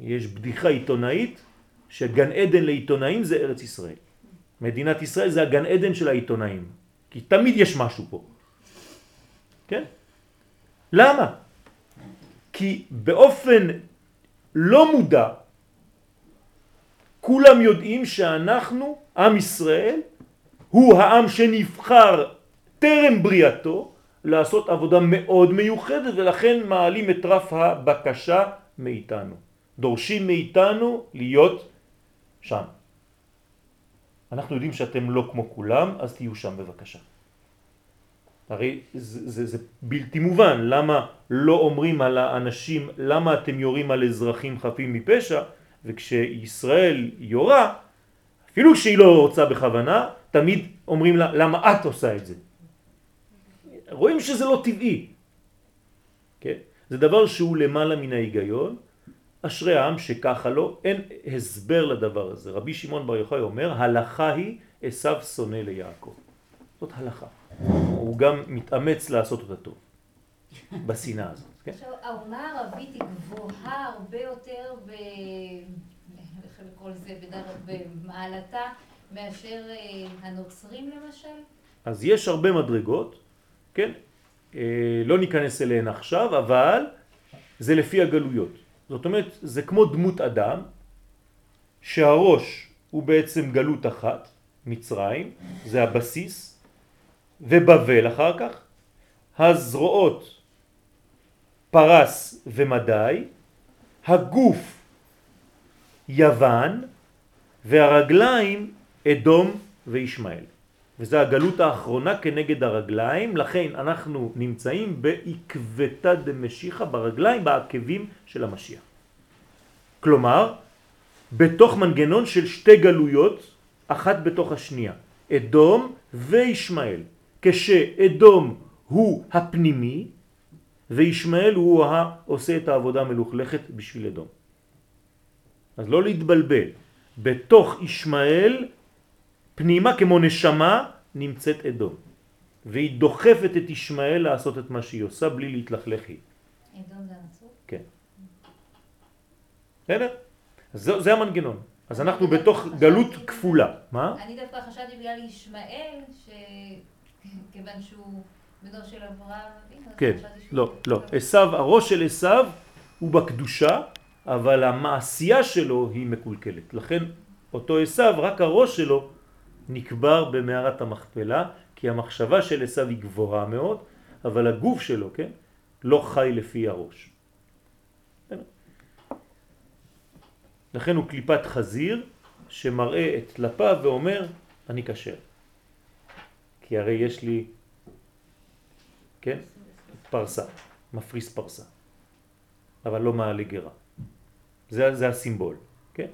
A: יש בדיחה עיתונאית שגן עדן לעיתונאים זה ארץ ישראל. מדינת ישראל זה הגן עדן של העיתונאים, כי תמיד יש משהו פה. כן? למה? כי באופן לא מודע כולם יודעים שאנחנו, עם ישראל, הוא העם שנבחר טרם בריאתו לעשות עבודה מאוד מיוחדת ולכן מעלים את רף הבקשה מאיתנו. דורשים מאיתנו להיות שם. אנחנו יודעים שאתם לא כמו כולם, אז תהיו שם בבקשה. הרי זה, זה, זה בלתי מובן, למה לא אומרים על האנשים, למה אתם יורים על אזרחים חפים מפשע, וכשישראל יורה, אפילו שהיא לא רוצה בכוונה, תמיד אומרים לה, למה את עושה את זה? רואים שזה לא טבעי. כן? זה דבר שהוא למעלה מן ההיגיון, אשרי העם שככה לא, אין הסבר לדבר הזה. רבי שמעון בר יוחאי אומר, הלכה היא עשיו שונא ליעקב. זאת הלכה. הוא גם מתאמץ לעשות אותה טוב, בשנאה הזאת. כן?
F: עכשיו, האומה הערבית היא גבוהה הרבה יותר ב... איך לקרוא לזה במעלתה מאשר אה, הנוצרים למשל?
A: אז יש הרבה מדרגות, כן? אה, לא ניכנס אליהן עכשיו, אבל זה לפי הגלויות. זאת אומרת, זה כמו דמות אדם, שהראש הוא בעצם גלות אחת, מצרים, זה הבסיס, ובבל אחר כך, הזרועות פרס ומדי, הגוף יוון, והרגליים אדום וישמעאל. וזה הגלות האחרונה כנגד הרגליים, לכן אנחנו נמצאים בעקבתא דמשיחא ברגליים, בעקבים של המשיח. כלומר, בתוך מנגנון של שתי גלויות, אחת בתוך השנייה, אדום וישמעאל. כשאדום הוא הפנימי וישמעאל הוא העושה את העבודה המלוכלכת בשביל אדום. אז לא להתבלבל, בתוך ישמעאל פנימה כמו נשמה נמצאת אדום. והיא דוחפת את ישמעאל לעשות את מה שהיא עושה בלי להתלכלך היא.
F: אדום זה הנצרות?
A: כן. בסדר? זה, זה המנגנון. אז אנחנו בתוך גלות כפולה. מה?
F: אני דווקא חשבתי בגלל ישמעאל, שכיוון שהוא בנו של אברהם,
A: כן, לא, לא. עשיו, הראש של עשיו הוא בקדושה, אבל המעשייה שלו היא מקולקלת. לכן אותו עשיו, רק הראש שלו נקבר במערת המכפלה, כי המחשבה של עשיו היא גבוהה מאוד, אבל הגוף שלו, כן, לא חי לפי הראש. לכן הוא קליפת חזיר שמראה את טלפיו ואומר, אני כשר. כי הרי יש לי כן? פרסה, מפריס פרסה, אבל לא מעלה גרה. זה, זה הסימבול, כן?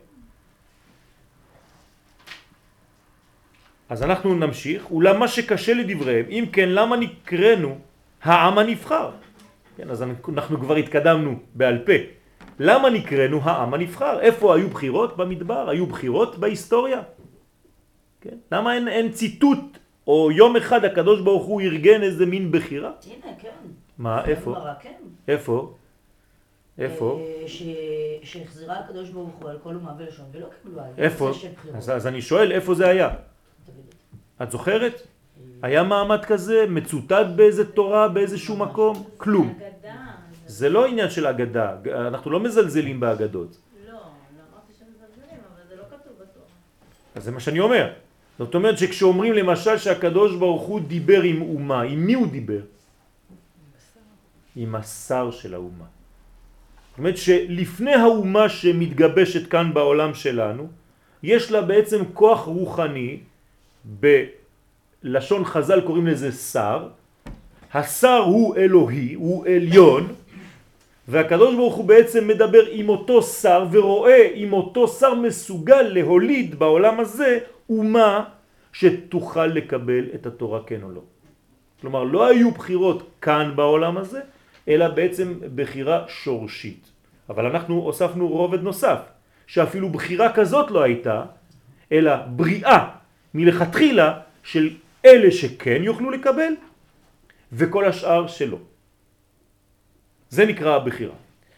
A: אז אנחנו נמשיך, אולם מה שקשה לדבריהם, אם כן למה נקראנו העם הנבחר? כן, אז אנחנו כבר התקדמנו בעל פה. למה נקראנו העם הנבחר? איפה היו בחירות במדבר? היו בחירות בהיסטוריה? כן? למה אין, אין ציטוט או יום אחד הקדוש ברוך הוא ארגן איזה מין בחירה?
B: הנה, כן.
A: מה, איפה?
B: בגמרא, כן.
A: איפה? איפה?
B: אה, ש- שהחזירה הקדוש ברוך הוא על כל אומה ולשון, ולא קיבלו על.
A: איפה? אז, אז אני שואל, איפה זה היה?
B: את
A: זוכרת? היה מעמד כזה, מצוטט באיזה תורה, באיזשהו מקום? כלום. זה לא עניין של אגדה, אנחנו לא מזלזלים באגדות.
G: לא, לא לא כתוב בתורה.
A: אז זה מה שאני אומר. זאת אומרת שכשאומרים למשל שהקדוש ברוך הוא דיבר עם אומה, עם מי הוא דיבר? עם השר של האומה. זאת אומרת שלפני האומה שמתגבשת כאן בעולם שלנו, יש לה בעצם כוח רוחני, בלשון חז"ל קוראים לזה שר, השר הוא אלוהי, הוא עליון, והקדוש ברוך הוא בעצם מדבר עם אותו שר ורואה אם אותו שר מסוגל להוליד בעולם הזה אומה שתוכל לקבל את התורה כן או לא. כלומר לא היו בחירות כאן בעולם הזה אלא בעצם בחירה שורשית. אבל אנחנו הוספנו רובד נוסף שאפילו בחירה כזאת לא הייתה אלא בריאה מלכתחילה של אלה שכן יוכלו לקבל וכל השאר שלא. זה נקרא הבחירה.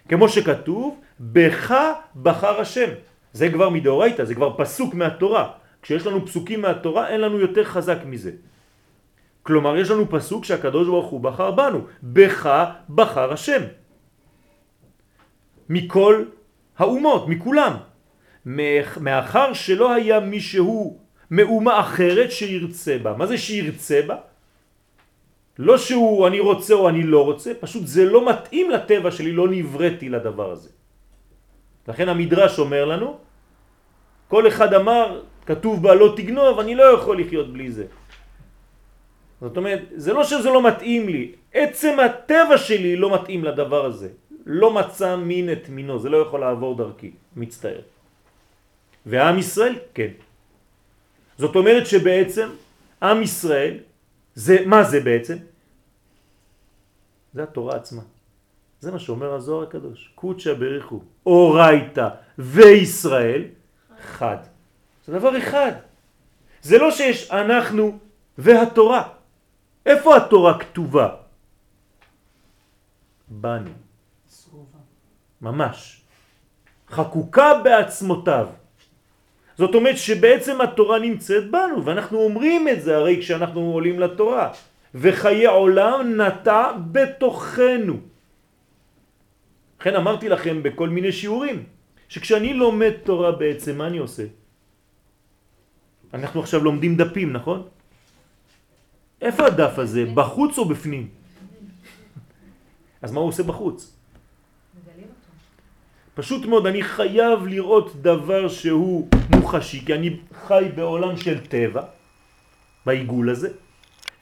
A: כמו שכתוב, בך בחר השם. זה כבר מדאורייתא, זה כבר פסוק מהתורה. כשיש לנו פסוקים מהתורה אין לנו יותר חזק מזה. כלומר יש לנו פסוק שהקדוש ברוך הוא בחר בנו. בך בחר השם. מכל האומות, מכולם. מאחר שלא היה מישהו מאומה אחרת שירצה בה. מה זה שירצה בה? לא שהוא אני רוצה או אני לא רוצה, פשוט זה לא מתאים לטבע שלי, לא נבראתי לדבר הזה. לכן המדרש אומר לנו, כל אחד אמר, כתוב בה לא תגנוב, אני לא יכול לחיות בלי זה. זאת אומרת, זה לא שזה לא מתאים לי, עצם הטבע שלי לא מתאים לדבר הזה. לא מצא מין את מינו, זה לא יכול לעבור דרכי, מצטער. ועם ישראל, כן. זאת אומרת שבעצם עם ישראל, זה, מה זה בעצם? זה התורה עצמה. זה מה שאומר הזוהר הקדוש. קודשא בריחו, אורייתא וישראל, חד. זה דבר אחד. זה לא שיש אנחנו והתורה. איפה התורה כתובה? בנו. ממש. חקוקה בעצמותיו. זאת אומרת שבעצם התורה נמצאת בנו, ואנחנו אומרים את זה הרי כשאנחנו עולים לתורה. וחיי עולם נטע בתוכנו. לכן אמרתי לכם בכל מיני שיעורים, שכשאני לומד תורה בעצם, מה אני עושה? אנחנו עכשיו לומדים דפים, נכון? איפה הדף הזה? בחוץ או בפנים? אז מה הוא עושה בחוץ? פשוט מאוד, אני חייב לראות דבר שהוא מוחשי, כי אני חי בעולם של טבע, בעיגול הזה,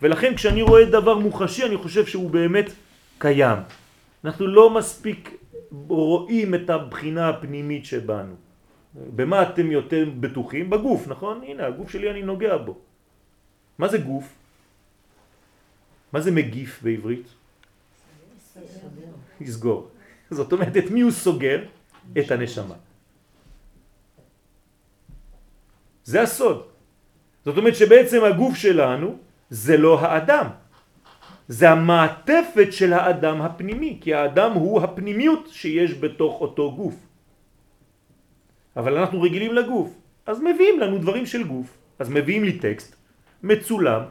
A: ולכן כשאני רואה דבר מוחשי אני חושב שהוא באמת קיים. אנחנו לא מספיק רואים את הבחינה הפנימית שבנו. במה אתם יותר בטוחים? בגוף, נכון? הנה, הגוף שלי אני נוגע בו. מה זה גוף? מה זה מגיף בעברית? לסגור. זאת אומרת, את מי הוא סוגר? את הנשמה. זה הסוד. זאת אומרת שבעצם הגוף שלנו זה לא האדם. זה המעטפת של האדם הפנימי, כי האדם הוא הפנימיות שיש בתוך אותו גוף. אבל אנחנו רגילים לגוף, אז מביאים לנו דברים של גוף. אז מביאים לי טקסט מצולם,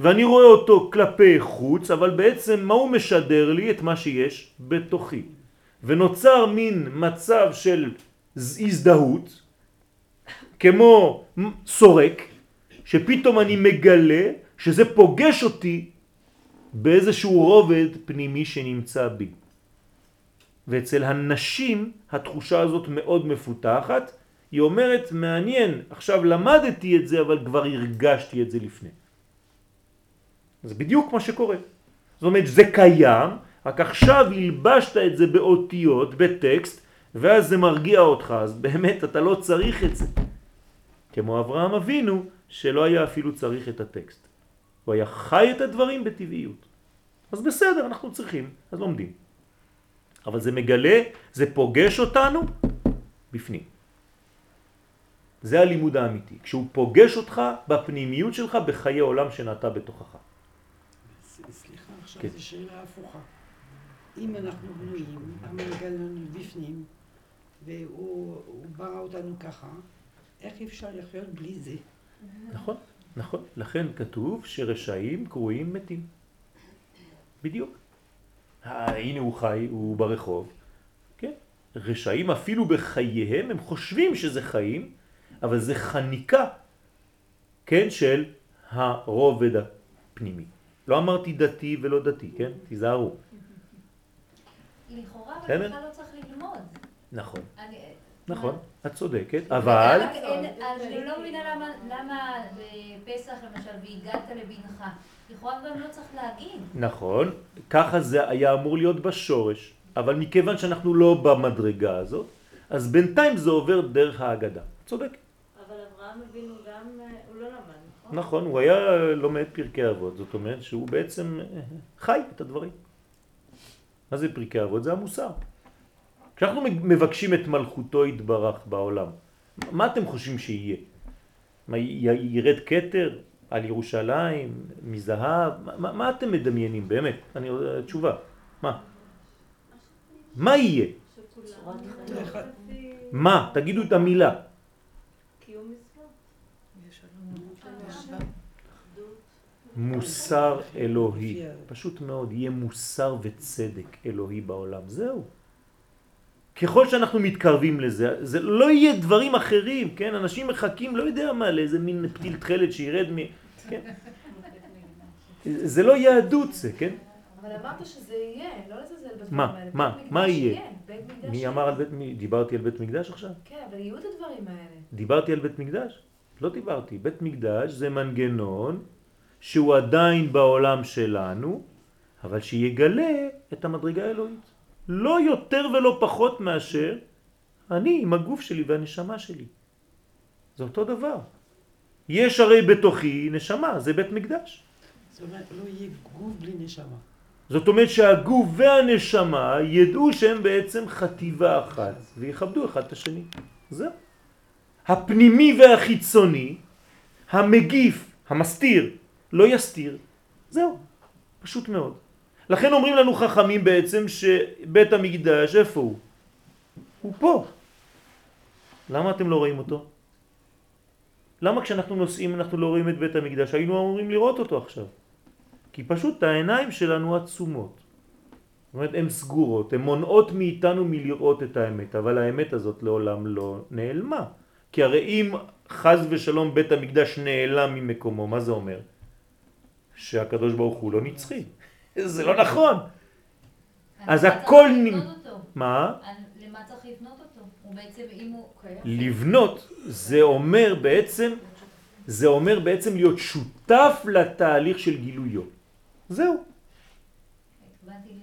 A: ואני רואה אותו כלפי חוץ, אבל בעצם מה הוא משדר לי? את מה שיש בתוכי. ונוצר מין מצב של הזדהות, כמו סורק, שפתאום אני מגלה שזה פוגש אותי באיזשהו רובד פנימי שנמצא בי. ואצל הנשים התחושה הזאת מאוד מפותחת, היא אומרת מעניין, עכשיו למדתי את זה אבל כבר הרגשתי את זה לפני. זה בדיוק מה שקורה. זאת אומרת, זה קיים, רק עכשיו הלבשת את זה באותיות, בטקסט, ואז זה מרגיע אותך, אז באמת אתה לא צריך את זה. כמו אברהם אבינו, שלא היה אפילו צריך את הטקסט. הוא היה חי את הדברים בטבעיות. אז בסדר, אנחנו צריכים, אז לומדים. אבל זה מגלה, זה פוגש אותנו בפנים. זה הלימוד האמיתי. כשהוא פוגש אותך בפנימיות שלך בחיי עולם שנעתה בתוכך.
C: סליחה, עכשיו
A: כן.
C: זו שאלה הפוכה. אם אנחנו בנויים, המנגנון בפנים, והוא הוא ברא אותנו ככה, איך אפשר לחיות בלי זה?
A: נכון, נכון. לכן כתוב שרשעים קרויים מתים. בדיוק. הנה הוא חי, הוא ברחוב. כן? רשעים אפילו בחייהם, הם חושבים שזה חיים, אבל זה חניקה, כן, של הרובד הפנימי. לא אמרתי דתי ולא דתי, כן? תיזהרו.
F: לכאורה, אבל? בכלל לא צריך ללמוד.
A: נכון, נכון, את צודקת, אבל...
F: אני לא מבינה למה- למה בפסח למשל, והגעת לבנך. לכאורה גם לא צריך להגיד.
A: נכון, ככה זה היה אמור להיות בשורש, אבל מכיוון שאנחנו לא במדרגה הזאת, אז בינתיים זה עובר דרך ההגדה. צודק.
G: אבל אברהם אבינו גם, אה, הוא לא למד, נכון?
A: נכון, הוא היה לומד פרקי אבות, זאת אומרת שהוא בעצם אה, חי את הדברים. מה זה פרקי אבות? זה המוסר. כשאנחנו מבקשים את מלכותו יתברך בעולם, מה אתם חושבים שיהיה? מה, ירד כתר על ירושלים, מזהב? מה, מה, אתם מדמיינים באמת? אני רוצה תשובה. מה? מה יהיה? מה? תגידו את המילה.
G: קיום מצוות.
A: מוסר אלוהי.
C: לפי ה-
A: פשוט מאוד, יהיה מוסר וצדק אלוהי בעולם. זהו. ככל שאנחנו מתקרבים לזה, זה לא יהיה דברים אחרים, כן? אנשים מחכים, לא יודע מה, לאיזה מין פתיל תכלת שירד מ... כן? זה לא יהדות זה, כן?
E: אבל אמרת שזה יהיה, לא לזלזל בדברים? האלה.
A: מה?
E: מקדש
A: מה יהיה?
E: מקדש
A: מי. אמר על בית... מי- דיברתי על בית מקדש עכשיו?
E: כן, אבל יהיו את הדברים האלה.
A: דיברתי על בית מקדש? לא דיברתי. בית מקדש זה מנגנון שהוא עדיין בעולם שלנו, אבל שיגלה את המדרגה האלוהית. לא יותר ולא פחות מאשר אני עם הגוף שלי והנשמה שלי. זה אותו דבר. יש הרי בתוכי נשמה, זה בית מקדש.
C: זאת אומרת, לא יהיה גוף בלי נשמה.
A: זאת אומרת שהגוף והנשמה ידעו שהם בעצם חטיבה אחת ויכבדו אחד את השני. זהו. הפנימי והחיצוני, המגיף, המסתיר, לא יסתיר. זהו. פשוט מאוד. לכן אומרים לנו חכמים בעצם שבית המקדש, איפה הוא? הוא פה. למה אתם לא רואים אותו? למה כשאנחנו נוסעים אנחנו לא רואים את בית המקדש? היינו אמורים לראות אותו עכשיו. כי פשוט העיניים שלנו עצומות. זאת אומרת, הן סגורות, הן מונעות מאיתנו מלראות את האמת, אבל האמת הזאת לעולם לא נעלמה. כי הרי אם חז ושלום בית המקדש נעלם ממקומו, מה זה אומר? שהקדוש ברוך הוא לא נצחי. זה לא נכון. אז הכל? מה?
F: למה צריך לבנות אותו? הוא בעצם, אם הוא...
A: לבנות זה אומר בעצם, זה אומר בעצם להיות שותף לתהליך של גילויו. זהו.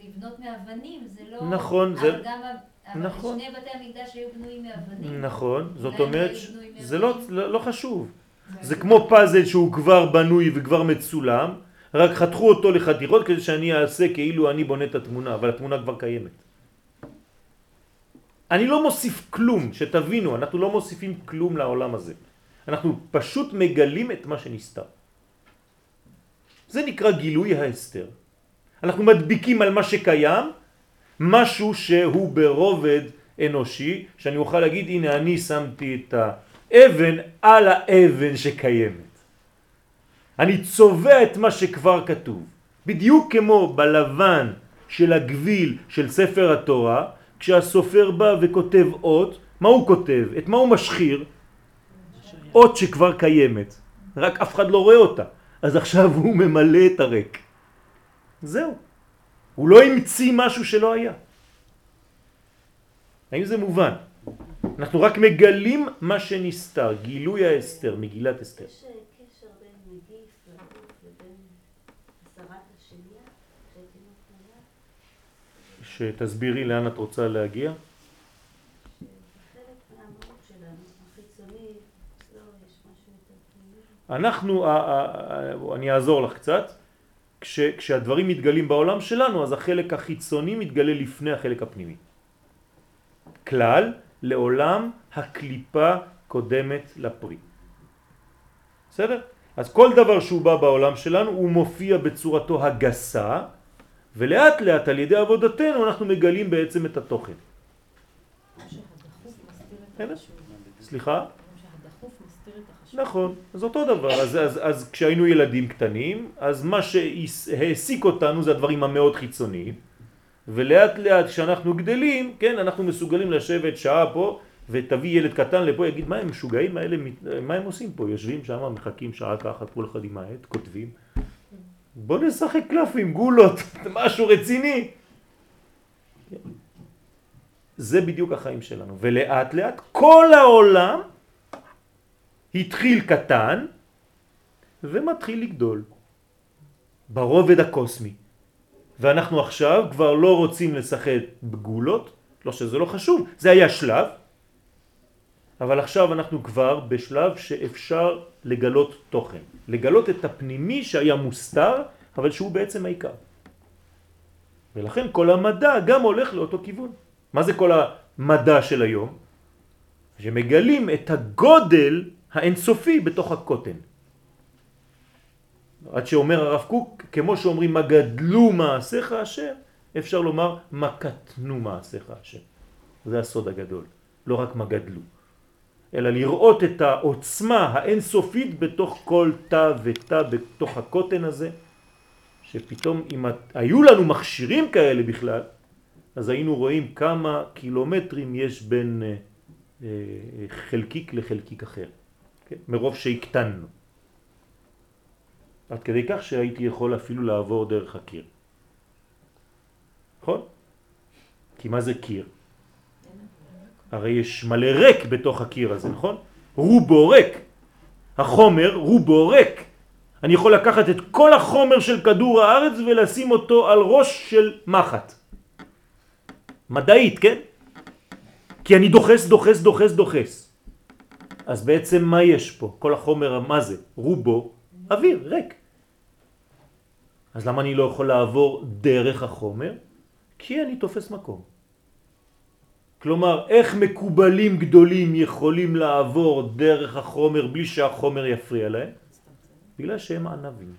F: לבנות מאבנים, זה לא...
A: נכון, זה-
F: אבל גם...
A: נכון.
F: שני בתי המקדש היו בנויים מאבנים.
A: נכון, זאת
F: הם
A: אומרת, זה לא. לא, לא חשוב. זה כמו פאזל שהוא כבר בנוי וכבר מצולם, רק חתכו אותו לחתיכות כדי שאני אעשה כאילו אני בונה את התמונה, אבל התמונה כבר קיימת. אני לא מוסיף כלום, שתבינו, אנחנו לא מוסיפים כלום לעולם הזה. אנחנו פשוט מגלים את מה שנסתר. זה נקרא גילוי ההסתר. אנחנו מדביקים על מה שקיים, משהו שהוא ברובד אנושי, שאני אוכל להגיד, הנה אני שמתי את האבן על האבן שקיימת. אני צובע את מה שכבר כתוב. בדיוק כמו בלבן של הגביל של ספר התורה, כשהסופר בא וכותב אות, מה הוא כותב? את מה הוא משחיר? אות שכבר קיימת, רק אף אחד לא רואה אותה. אז עכשיו הוא ממלא את הריק. זהו. הוא לא המציא משהו שלא היה. האם זה מובן? אנחנו רק מגלים מה שנסתר, גילוי ההסתר, מגילת אסתר.
B: יש אה, קשר בין נגיף לבין הסרת השנייה,
A: שתסבירי לאן את רוצה להגיע.
G: פנימי.
A: אנחנו, אני אעזור לך קצת, כש, כשהדברים מתגלים בעולם שלנו אז החלק החיצוני מתגלה לפני החלק הפנימי. כלל, לעולם הקליפה קודמת לפרי. בסדר? אז כל דבר שהוא בא בעולם שלנו הוא מופיע בצורתו הגסה ולאט לאט על ידי עבודתנו אנחנו מגלים בעצם את התוכן.
G: החשוב.
A: סליחה? נכון, אז אותו דבר, אז, אז, אז כשהיינו ילדים קטנים, אז מה שהעסיק אותנו זה הדברים המאוד חיצוניים, ולאט לאט כשאנחנו גדלים, כן, אנחנו מסוגלים לשבת שעה פה, ותביא ילד קטן לפה, יגיד, מה הם משוגעים האלה, מה הם עושים פה? יושבים שם, מחכים שעה ככה, כל אחד עם העט, כותבים. בוא נשחק קלפים, גולות, [LAUGHS] משהו רציני. זה בדיוק החיים שלנו, ולאט לאט כל העולם התחיל קטן ומתחיל לגדול ברובד הקוסמי. ואנחנו עכשיו כבר לא רוצים לשחק בגולות, לא שזה לא חשוב, זה היה שלב, אבל עכשיו אנחנו כבר בשלב שאפשר לגלות תוכן, לגלות את הפנימי שהיה מוסתר, אבל שהוא בעצם העיקר. ולכן כל המדע גם הולך לאותו כיוון. מה זה כל המדע של היום? שמגלים את הגודל האינסופי בתוך הקוטן. עד שאומר הרב קוק, כמו שאומרים מה גדלו מעשיך השם, אפשר לומר מה קטנו מעשיך השם. זה הסוד הגדול, לא רק מה גדלו, אלא לראות את העוצמה האינסופית בתוך כל תא ותא בתוך הקוטן הזה, שפתאום אם היו לנו מכשירים כאלה בכלל, אז היינו רואים כמה קילומטרים יש בין אה, אה, חלקיק לחלקיק אחר, כן? מרוב שהקטנו. עד כדי כך שהייתי יכול אפילו לעבור דרך הקיר. נכון? כי מה זה קיר? הרי יש מלא ריק בתוך הקיר הזה, נכון? רובו ריק. החומר רובו ריק. אני יכול לקחת את כל החומר של כדור הארץ ולשים אותו על ראש של מחט. מדעית, כן? כי אני דוחס, דוחס, דוחס, דוחס. אז בעצם מה יש פה? כל החומר, מה זה? רובו אוויר, ריק. אז למה אני לא יכול לעבור דרך החומר? כי אני תופס מקום. כלומר, איך מקובלים גדולים יכולים לעבור דרך החומר בלי שהחומר יפריע להם? בגלל שהם ענבים.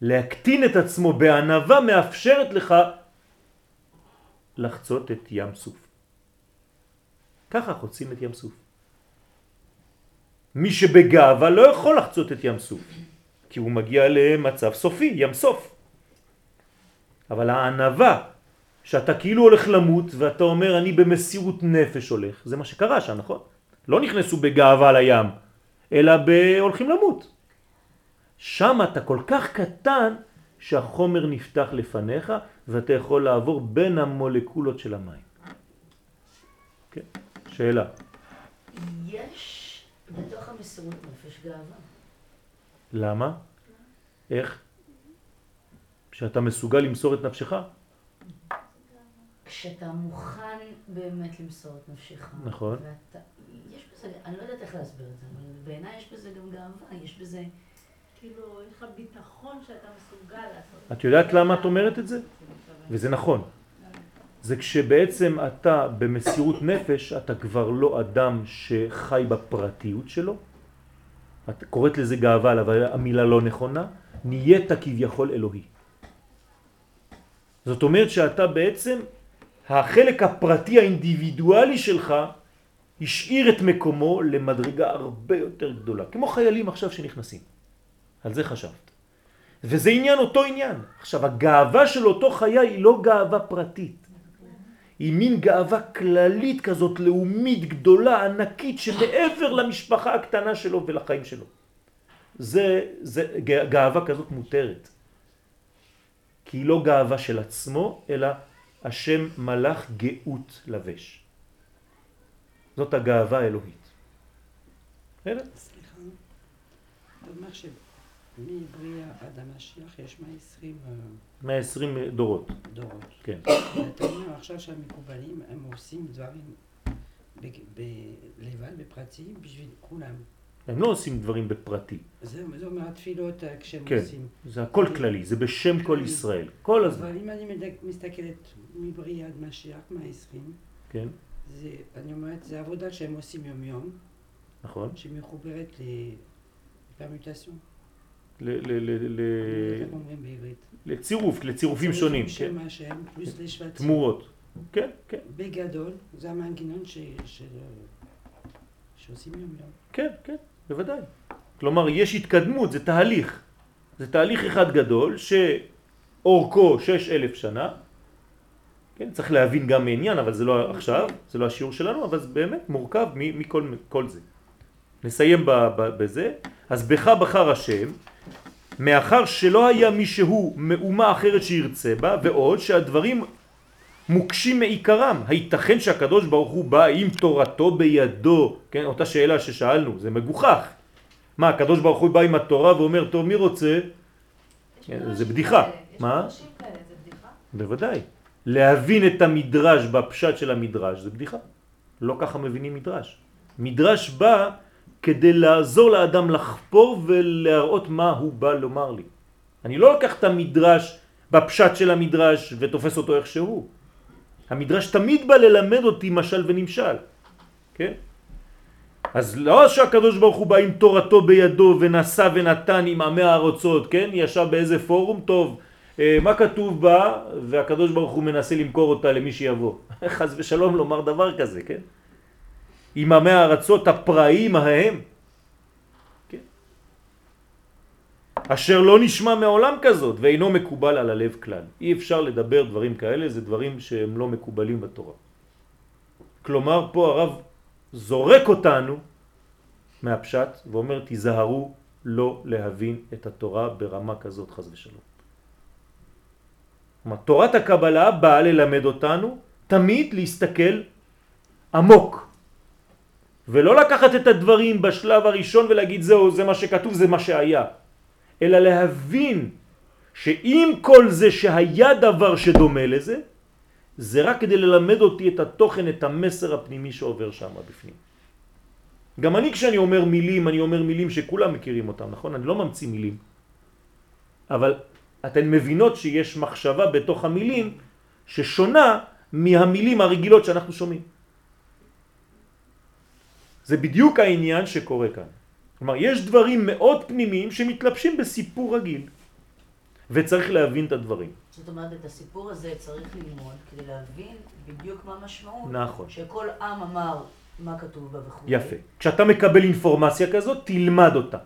A: להקטין את עצמו בענבה מאפשרת לך לחצות את ים סוף. ככה חוצים את ים סוף. מי שבגאווה לא יכול לחצות את ים סוף, כי הוא מגיע למצב סופי, ים סוף. אבל הענבה, שאתה כאילו הולך למות ואתה אומר אני במסירות נפש הולך, זה מה שקרה שם, נכון? לא נכנסו בגאווה לים, אלא הולכים למות. שם אתה כל כך קטן שהחומר נפתח לפניך ואתה יכול לעבור בין המולקולות של המים. כן, שאלה.
B: יש בתוך המסירות נפש גאווה.
A: למה? איך? שאתה מסוגל למסור את נפשך?
B: כשאתה מוכן באמת למסור את נפשך.
A: נכון.
B: ואתה, יש בזה, אני לא יודעת איך להסביר את זה, אבל בעיניי יש בזה גם גאווה, יש בזה...
G: כאילו, יש לך ביטחון שאתה מסוגל לעשות.
A: את יודעת למה את אומרת את זה? וזה נכון. זה כשבעצם אתה במסירות נפש, אתה כבר לא אדם שחי בפרטיות שלו. את קוראת לזה גאווה, אבל המילה לא נכונה. נהיית כביכול אלוהי. זאת אומרת שאתה בעצם, החלק הפרטי האינדיבידואלי שלך השאיר את מקומו למדרגה הרבה יותר גדולה. כמו חיילים עכשיו שנכנסים. על זה חשבת. וזה עניין אותו עניין. עכשיו, הגאווה של אותו חיה היא לא גאווה פרטית. היא מין גאווה כללית כזאת, לאומית, גדולה, ענקית, שמעבר למשפחה הקטנה שלו ולחיים שלו. זה, זה גאווה כזאת מותרת. כי היא לא גאווה של עצמו, אלא השם מלאך גאות לבש. זאת הגאווה האלוהית. בסדר?
C: סליחה. זה אומר מבריאה עד המשיח יש 120 אה,
A: 120 דורות,
C: דורות.
A: כן.
C: אומר עכשיו שהמקובלים הם עושים דברים לבד, בפרטי, בשביל כולם.
A: הם לא עושים דברים בפרטי,
C: זה זה אומר התפילות אה, כשהם
A: כן.
C: עושים.
A: זה הכל כללי, זה בשם כל ישראל, כל הזמן,
C: אבל אם אני מדק- מסתכלת מבריאה עד משיח, 120,
A: כן,
C: זה, אני אומרת, זה עבודה שהם עושים יום-יום,
A: נכון,
C: שמחוברת לפרמיטציה.
A: לצירוף, לצירופים שונים, כן,
C: לשבטים.
A: תמורות, כן, כן,
C: בגדול, זה המנגנון שעושים יום-יום.
A: כן, כן, בוודאי. כלומר, יש התקדמות, זה תהליך. זה תהליך אחד גדול שאורכו שש אלף שנה. כן, צריך להבין גם מעניין, אבל זה לא עכשיו, זה לא השיעור שלנו, אבל זה באמת מורכב מכל כל זה. נסיים בזה. אז בך בחר השם, מאחר שלא היה מישהו מאומה אחרת שירצה בה, ועוד שהדברים מוקשים מעיקרם. הייתכן שהקדוש ברוך הוא בא עם תורתו בידו, כן, אותה שאלה ששאלנו, זה מגוחך. מה, הקדוש ברוך הוא בא עם התורה ואומר, טוב, מי רוצה? כן, זה בדיחה.
E: כאלה, יש
A: מה?
E: מדרשים כאלה, זה בדיחה.
A: בוודאי. להבין את המדרש בפשט של המדרש זה בדיחה. לא ככה מבינים מדרש. מדרש בא כדי לעזור לאדם לחפור ולהראות מה הוא בא לומר לי. אני לא לוקח את המדרש בפשט של המדרש ותופס אותו איך שהוא. המדרש תמיד בא ללמד אותי משל ונמשל, כן? אז לא שהקדוש ברוך הוא בא עם תורתו בידו ונשא ונתן עם עמי הארצות, כן? ישב באיזה פורום טוב, אה, מה כתוב בה, והקדוש ברוך הוא מנסה למכור אותה למי שיבוא. [LAUGHS] חס ושלום לומר דבר כזה, כן? עם עמי הארצות הפראיים ההם, כן? אשר לא נשמע מעולם כזאת ואינו מקובל על הלב כלל. אי אפשר לדבר דברים כאלה, זה דברים שהם לא מקובלים בתורה. כלומר, פה הרב זורק אותנו מהפשט ואומר תיזהרו לא להבין את התורה ברמה כזאת חז ושלום. כלומר, תורת הקבלה באה ללמד אותנו תמיד להסתכל עמוק ולא לקחת את הדברים בשלב הראשון ולהגיד זהו, זה מה שכתוב, זה מה שהיה אלא להבין שאם כל זה שהיה דבר שדומה לזה זה רק כדי ללמד אותי את התוכן, את המסר הפנימי שעובר שם בפנים. גם אני כשאני אומר מילים, אני אומר מילים שכולם מכירים אותם, נכון? אני לא ממציא מילים. אבל אתן מבינות שיש מחשבה בתוך המילים ששונה מהמילים הרגילות שאנחנו שומעים. זה בדיוק העניין שקורה כאן. כלומר, יש דברים מאוד פנימיים שמתלבשים בסיפור רגיל, וצריך להבין את הדברים.
B: זאת אומרת, את הסיפור הזה צריך ללמוד כדי להבין בדיוק מה המשמעות.
A: נכון.
B: שכל עם אמר מה כתוב בה וכו'.
A: יפה. כשאתה מקבל אינפורמציה כזאת, תלמד אותה.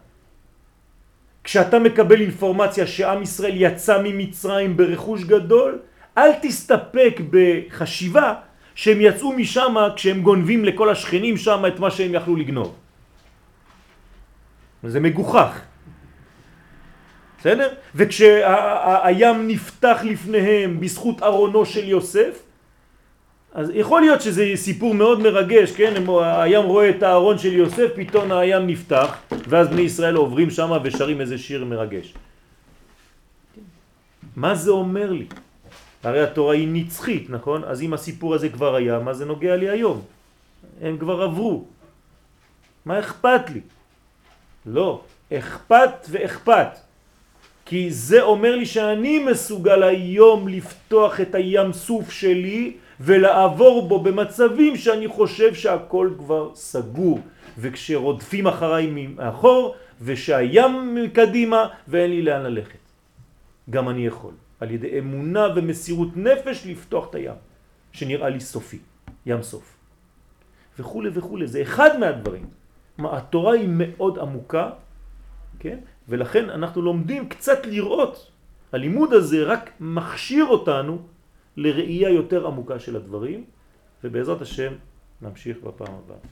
A: כשאתה מקבל אינפורמציה שעם ישראל יצא ממצרים ברכוש גדול, אל תסתפק בחשיבה שהם יצאו משם כשהם גונבים לכל השכנים שם את מה שהם יכלו לגנוב. זה מגוחך. בסדר? וכשהים נפתח לפניהם בזכות ארונו של יוסף, אז יכול להיות שזה סיפור מאוד מרגש, כן? הים רואה את הארון של יוסף, פתאום הים נפתח, ואז בני ישראל עוברים שם ושרים איזה שיר מרגש. מה זה אומר לי? הרי התורה היא נצחית, נכון? אז אם הסיפור הזה כבר היה, מה זה נוגע לי היום? הם כבר עברו. מה אכפת לי? לא, אכפת ואכפת. כי זה אומר לי שאני מסוגל היום לפתוח את הים סוף שלי ולעבור בו במצבים שאני חושב שהכל כבר סגור וכשרודפים אחריי מאחור ושהים מקדימה ואין לי לאן ללכת. גם אני יכול, על ידי אמונה ומסירות נפש לפתוח את הים שנראה לי סופי, ים סוף. וכו' וכו', זה אחד מהדברים. מה, התורה היא מאוד עמוקה, כן? ולכן אנחנו לומדים קצת לראות. הלימוד הזה רק מכשיר אותנו לראייה יותר עמוקה של הדברים, ובעזרת השם נמשיך בפעם הבאה.